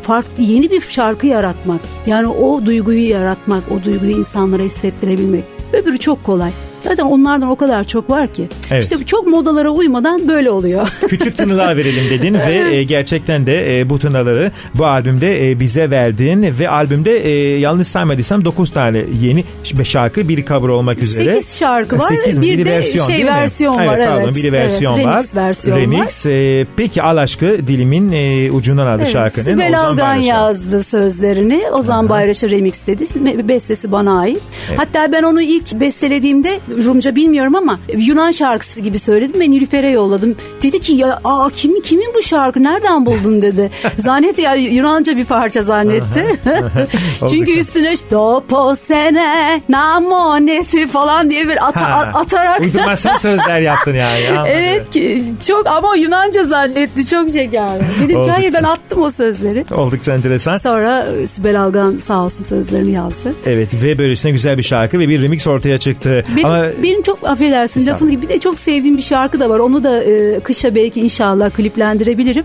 farklı yeni bir şarkı yaratmak. Yani o duyguyu yaratmak, o duyguyu insanlara hissettirebilmek. Öbürü çok kolay. Zaten onlardan o kadar çok var ki. Evet. İşte çok modalara uymadan böyle oluyor. [LAUGHS] Küçük tınılar verelim dedin ve e, gerçekten de e, bu tınıları bu albümde e, bize verdin ve albümde e, yanlış saymadıysam 9 tane yeni şarkı bir cover olmak üzere. 8 şarkı var. Sekiz mi? Bir Biri de versiyon, şey versiyon var, Pardon, evet. biri versiyon Evet, var. remix versiyon remix. e, peki Al Aşkı dilimin e, ucundan aldı Evet, şarkının. Sibel Algan Bayraş'a. yazdı sözlerini. Ozan Bayraş'a remixledi. Me- Bestesi bana ait. Hatta ben onu ilk bestelediğimde Rumca bilmiyorum ama Yunan şarkısı gibi söyledim ve Nilüfer'e yolladım. Dedi ki ya aa, kimin kimin bu şarkı nereden buldun dedi. [LAUGHS] zannetti ya Yunanca bir parça zannetti. [LAUGHS] Çünkü üstüne dopo sene namoneti falan diye bir ata- Ha, atarak Uydurmasyon [LAUGHS] sözler yaptın yani. anladım. Evet ki çok ama Yunanca zannetti çok şeker. Dedim ki hayır ben attım o sözleri. Oldukça enteresan. Sonra Sibel Algan sağ olsun sözlerini yazdı. Evet ve böylesine güzel bir şarkı ve bir remix ortaya çıktı. Benim, Ama benim çok affedersin lafını gibi bir de çok sevdiğim bir şarkı da var. Onu da e, kışa belki inşallah kliplendirebilirim.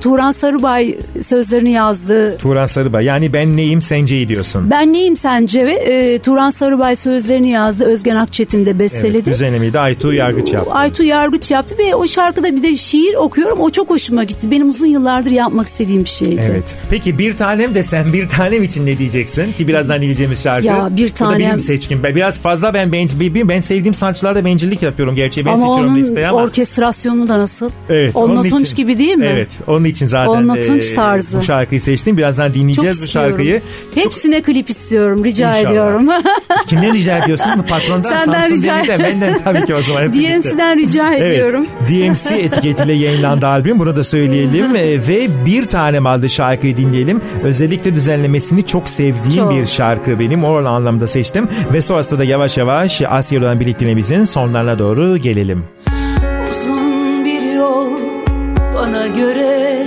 Turan Sarıbay sözlerini yazdı. Turan Sarıbay yani ben neyim senceyi diyorsun. Ben neyim sence ve e, Turan Sarıbay sözlerini yazdı. Özgen Akçetin de Evet, besteledi. üzerine miydi? Aytu Yargıç yaptı. Aytu Yargıç yaptı ve o şarkıda bir de şiir okuyorum. O çok hoşuma gitti. Benim uzun yıllardır yapmak istediğim bir şeydi. Evet. Peki bir tanem desem bir tanem için ne diyeceksin ki birazdan dinleyeceğimiz şarkı? Ya, Bir Bu da benim Tanem- seçkim. Ben biraz fazla ben benc bir, ben sevdiğim sanatçılarda bencillik yapıyorum gerçi ben Ama seçiyorum onun listeye ama. orkestrasyonu da nasıl? Evet, Onunla onun Tunç için- gibi değil mi? Evet, onun için zaten Onunla Tunç e, tarzı. bu şarkıyı seçtim. Birazdan Çok dinleyeceğiz bu şarkıyı. Hepsine klip istiyorum. Rica İnşallah. ediyorum. [LAUGHS] Kimden rica ediyorsun? [LAUGHS] Patrondan, Senden Samsun rica- Demir'den, [LAUGHS] benden tabii ki o zaman. DMC'den rica ediyorum. Evet. DMC etiketiyle yayınlandı albüm. Bunu da söyleyelim. Ve bir tane adlı şarkıyı dinleyelim. Özellikle düzenlemesini çok sevdiğim Çok. bir şarkı benim. O anlamda seçtim. Ve sonrasında da yavaş yavaş Asya olan birlikteliğimizin sonlarına doğru gelelim. Uzun bir yol bana göre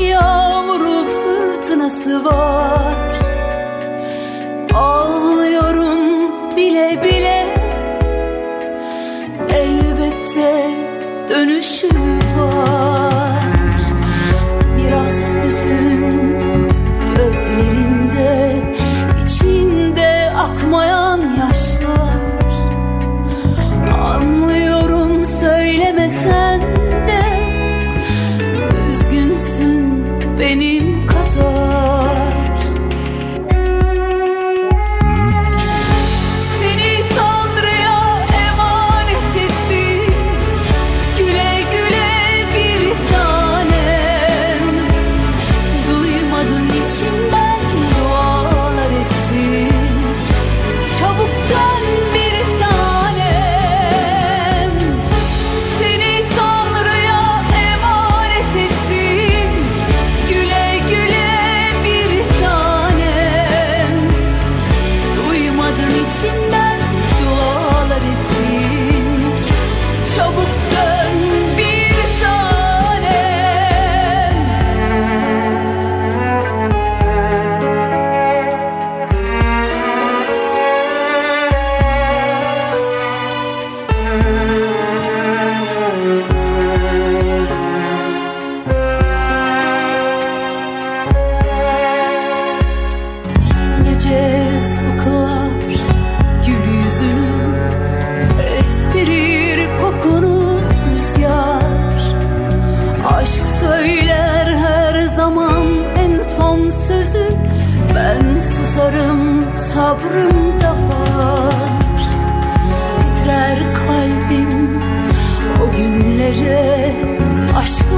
Yağmuru fırtınası var Ağlıyorum bile bile Elbette dönüşü school.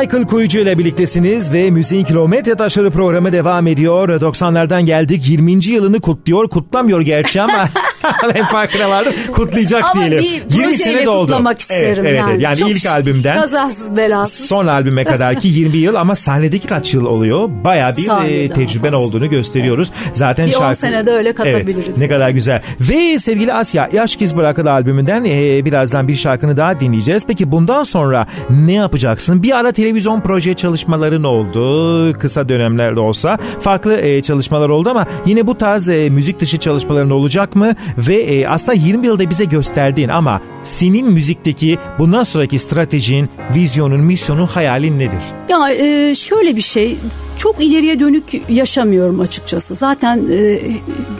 Michael Kuyucu ile birliktesiniz ve Müziğin Kilometre Taşları programı devam ediyor. 90'lardan geldik. 20. yılını kutluyor. Kutlamıyor gerçi ama [LAUGHS] [LAUGHS] ben farkına vardım. Kutlayacak Ama diyelim. bir 20 sene doldu. kutlamak isterim evet, evet, yani. Evet. Yani Çok ilk albümden Kazasız belasız. son albüme kadar ki 20 yıl ama sahnedeki kaç yıl oluyor? Baya bir e, tecrüben fazla. olduğunu gösteriyoruz. Zaten Bir şarkı... senede öyle katabiliriz. Evet, ne kadar güzel. Ve sevgili Asya, Yaş Giz Bırakılı albümünden e, birazdan bir şarkını daha dinleyeceğiz. Peki bundan sonra ne yapacaksın? Bir ara televizyon proje çalışmaların oldu. Kısa dönemlerde olsa. Farklı e, çalışmalar oldu ama yine bu tarz e, müzik dışı çalışmaların olacak mı? Ve e, aslında 20 yılda bize gösterdiğin ama senin müzikteki bundan sonraki stratejin, vizyonun, misyonun, hayalin nedir? Ya e, şöyle bir şey çok ileriye dönük yaşamıyorum açıkçası. Zaten e,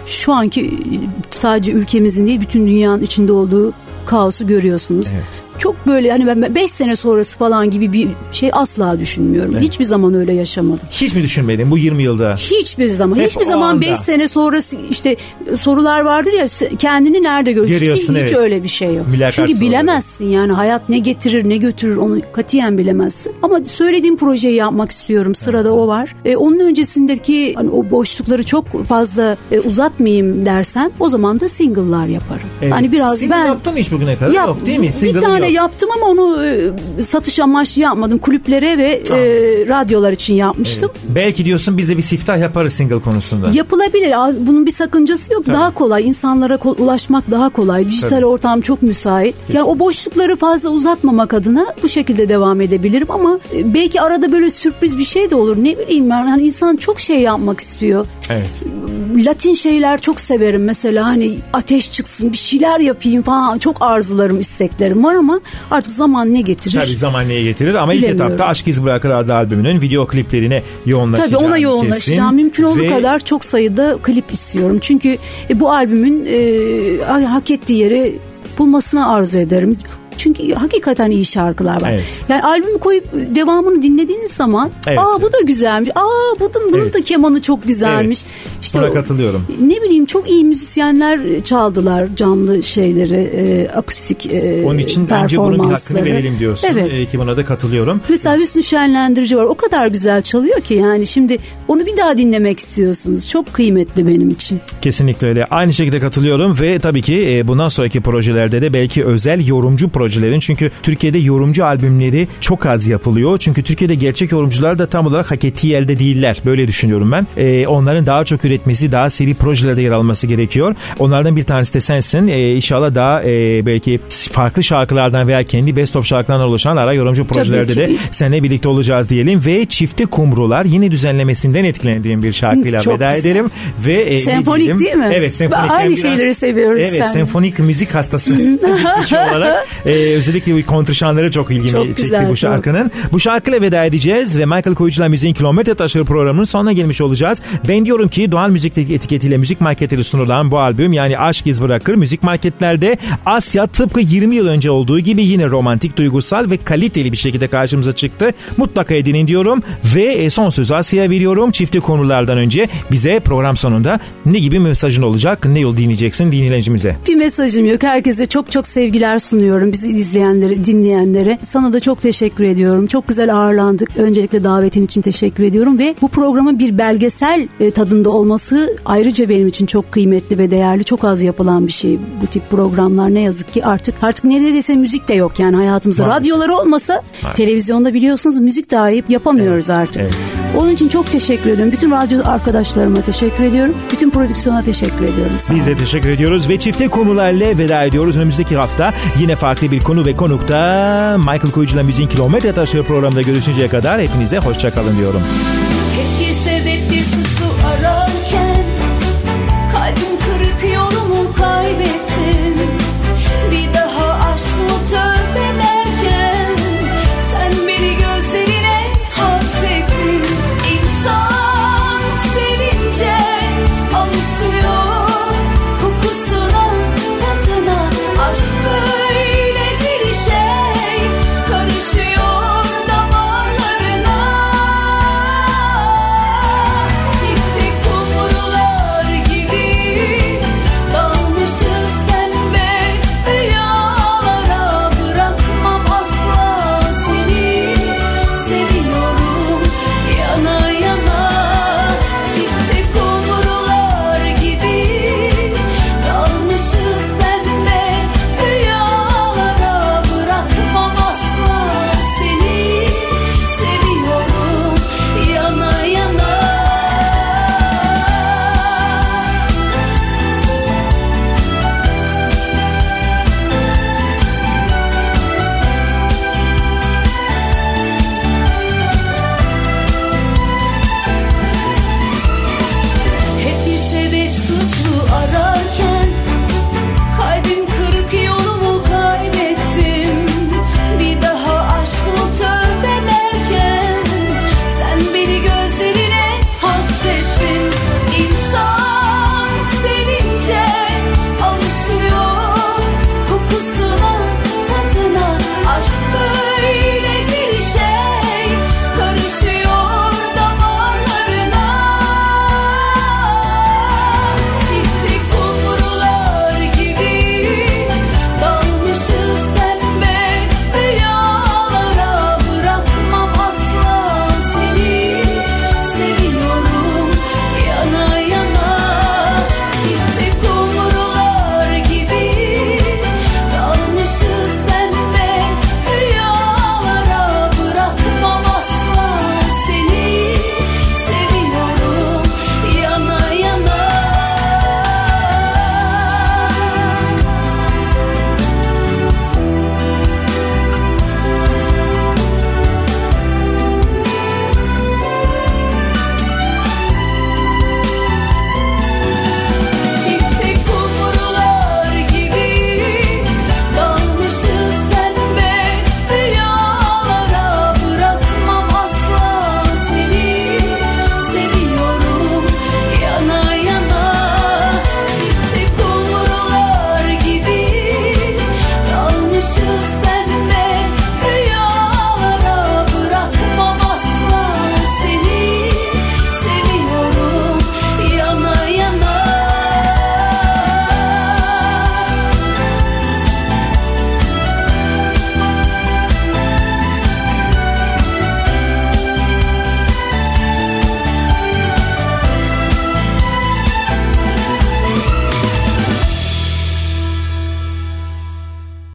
şu anki sadece ülkemizin değil bütün dünyanın içinde olduğu kaosu görüyorsunuz. Evet. Çok böyle hani ben 5 sene sonrası falan gibi bir şey asla düşünmüyorum. Hiçbir zaman öyle yaşamadım. Hiç mi düşünmedin bu 20 yılda? Hiçbir zaman. Hep hiçbir zaman anda. 5 sene sonrası işte sorular vardır ya kendini nerede görüyorsun? Görüyorsun, hiç, evet. hiç öyle bir şey yok. Mülakat Çünkü bilemezsin yani hayat ne getirir ne götürür onu katiyen bilemezsin. Ama söylediğim projeyi yapmak istiyorum. Sırada o var. E, onun öncesindeki hani o boşlukları çok fazla e, uzatmayayım dersem o zaman da single'lar yaparım. Evet. Hani biraz Single ben yaptın hiç bugüne kadar? Yap- yok değil mi? Bir Single'ın tane yok. yaptım ama onu e, satış amaçlı yapmadım. Kulüplere ve e, radyolar için yapmıştım. Belki diyorsun biz de bir siftah yaparız single konusunda. Yapılabilir. Bunun bir sakıncası yok. Daha kolay. İnsanlara kol- ulaşmak daha kolay. Dijital Tabii. ortam çok müsait. Yani o boşlukları fazla uzatmamak adına bu şekilde devam edebilirim ama e, belki arada böyle sürpriz bir şey de olur. Ne bileyim ben. Hani insan çok şey yapmak istiyor. Evet. Latin şeyler çok severim. Mesela hani ateş çıksın bir şeyler yapayım falan. Çok arzularım, isteklerim var ama artık zaman ne getirir? Tabii zaman neye getirir ama ilk etapta Aşk İz Bırakır adlı albümünün video kliplerine yoğunlaşacağım. Tabii ona yoğunlaşacağım. Mümkün olduğu kadar çok sayıda klip istiyorum. Çünkü e, bu albümün e, hak ettiği yeri bulmasını arzu ederim. Çünkü hakikaten iyi şarkılar var. Evet. Yani albümü koyup devamını dinlediğiniz zaman Evet. aa bu da güzelmiş. Aa bunun, bunun Evet. da kemanı çok güzelmiş. İşte Buna katılıyorum. Ne bileyim çok iyi müzisyenler çaldılar canlı şeyleri, e, akustik e, Onun için önce bunun bir hakkını verelim diyorsun. Evet. Ee, ki buna da katılıyorum. Mesela Hüsnü Şenlendirici var. O kadar güzel çalıyor ki yani şimdi onu bir daha dinlemek istiyorsunuz. Çok kıymetli benim için. Kesinlikle öyle. Aynı şekilde katılıyorum ve tabii ki e, bundan sonraki projelerde de belki özel yorumcu projelerin çünkü Türkiye'de yorumcu albümleri çok az yapılıyor. Çünkü Türkiye'de gerçek yorumcular da tam olarak hak ettiği yerde değiller. Böyle düşünüyorum ben. E, onların daha çok üretmesi, daha seri projelerde yer alması gerekiyor. Onlardan bir tanesi de sensin. E, inşallah daha e, belki farklı şarkılardan veya kendi best of şarkılardan oluşan ara yorumcu projelerde de [LAUGHS] seninle birlikte olacağız diyelim ve Çifte Kumrular yine düzenlemesinden etkilendiğim bir şarkıyla Çok veda güzel. ederim ve e, Senfonik değil mi? Evet senfonik. Aynı biraz- şeyleri seviyoruz Evet sen. senfonik müzik hastası [LAUGHS] olarak e, [LAUGHS] özellikle bu kontrşanları çok ilgimi Çok çekti güzel, bu çok. şarkının. Bu şarkıyla veda edeceğiz ve Michael Koyucu'la Müziğin Kilometre Taşları programının sonuna gelmiş olacağız. Ben diyorum ki Doğal Müzik etiketiyle müzik marketleri sunulan bu albüm yani Aşk İz Bırakır müzik marketlerde Asya tıpkı 20 yıl önce olduğu gibi yine romantik, duygusal ve kaliteli bir şekilde karşımıza çıktı. Mutlaka edinin diyorum ve e, son sözü Asya'ya veriyorum. Çifte konulardan önce bize program sonunda ne gibi mesajın olacak? Ne yol dinleyeceksin dinleyicimize? Bir mesajım yok. Herkese çok çok sevgiler sunuyorum. Bizi izleyenlere, dinleyenlere. Sana da çok teşekkür ediyorum. Çok güzel ağırlandık. Öncelikle davetin için teşekkür ediyorum ve bu programın bir belgesel e, tadında olması ayrıca benim için çok kıymetli ve değerli. Çok az yapılan bir şey bu tip programlar ne yazık ki artık artık neredeyse müzik de yok yani hayatımızda. Maalesef. Radyoları olmasa televizyonda biliyorsunuz müzik dahi yapamıyoruz artık. evet. Onun için çok teşekkür ediyorum. Bütün radyo arkadaşlarıma teşekkür ediyorum. Bütün prodüksiyona teşekkür ediyorum. Sağ Biz de teşekkür ediyoruz ve çifte konularla veda ediyoruz. Önümüzdeki hafta yine farklı bir konu ve konukta Michael Koyucu'la Müziğin Kilometre Taşı programında görüşünceye kadar hepinize hoşçakalın diyorum. Hep bir sebep bir suçlu ararken Kalbim kırık yolumu kaybettim Bir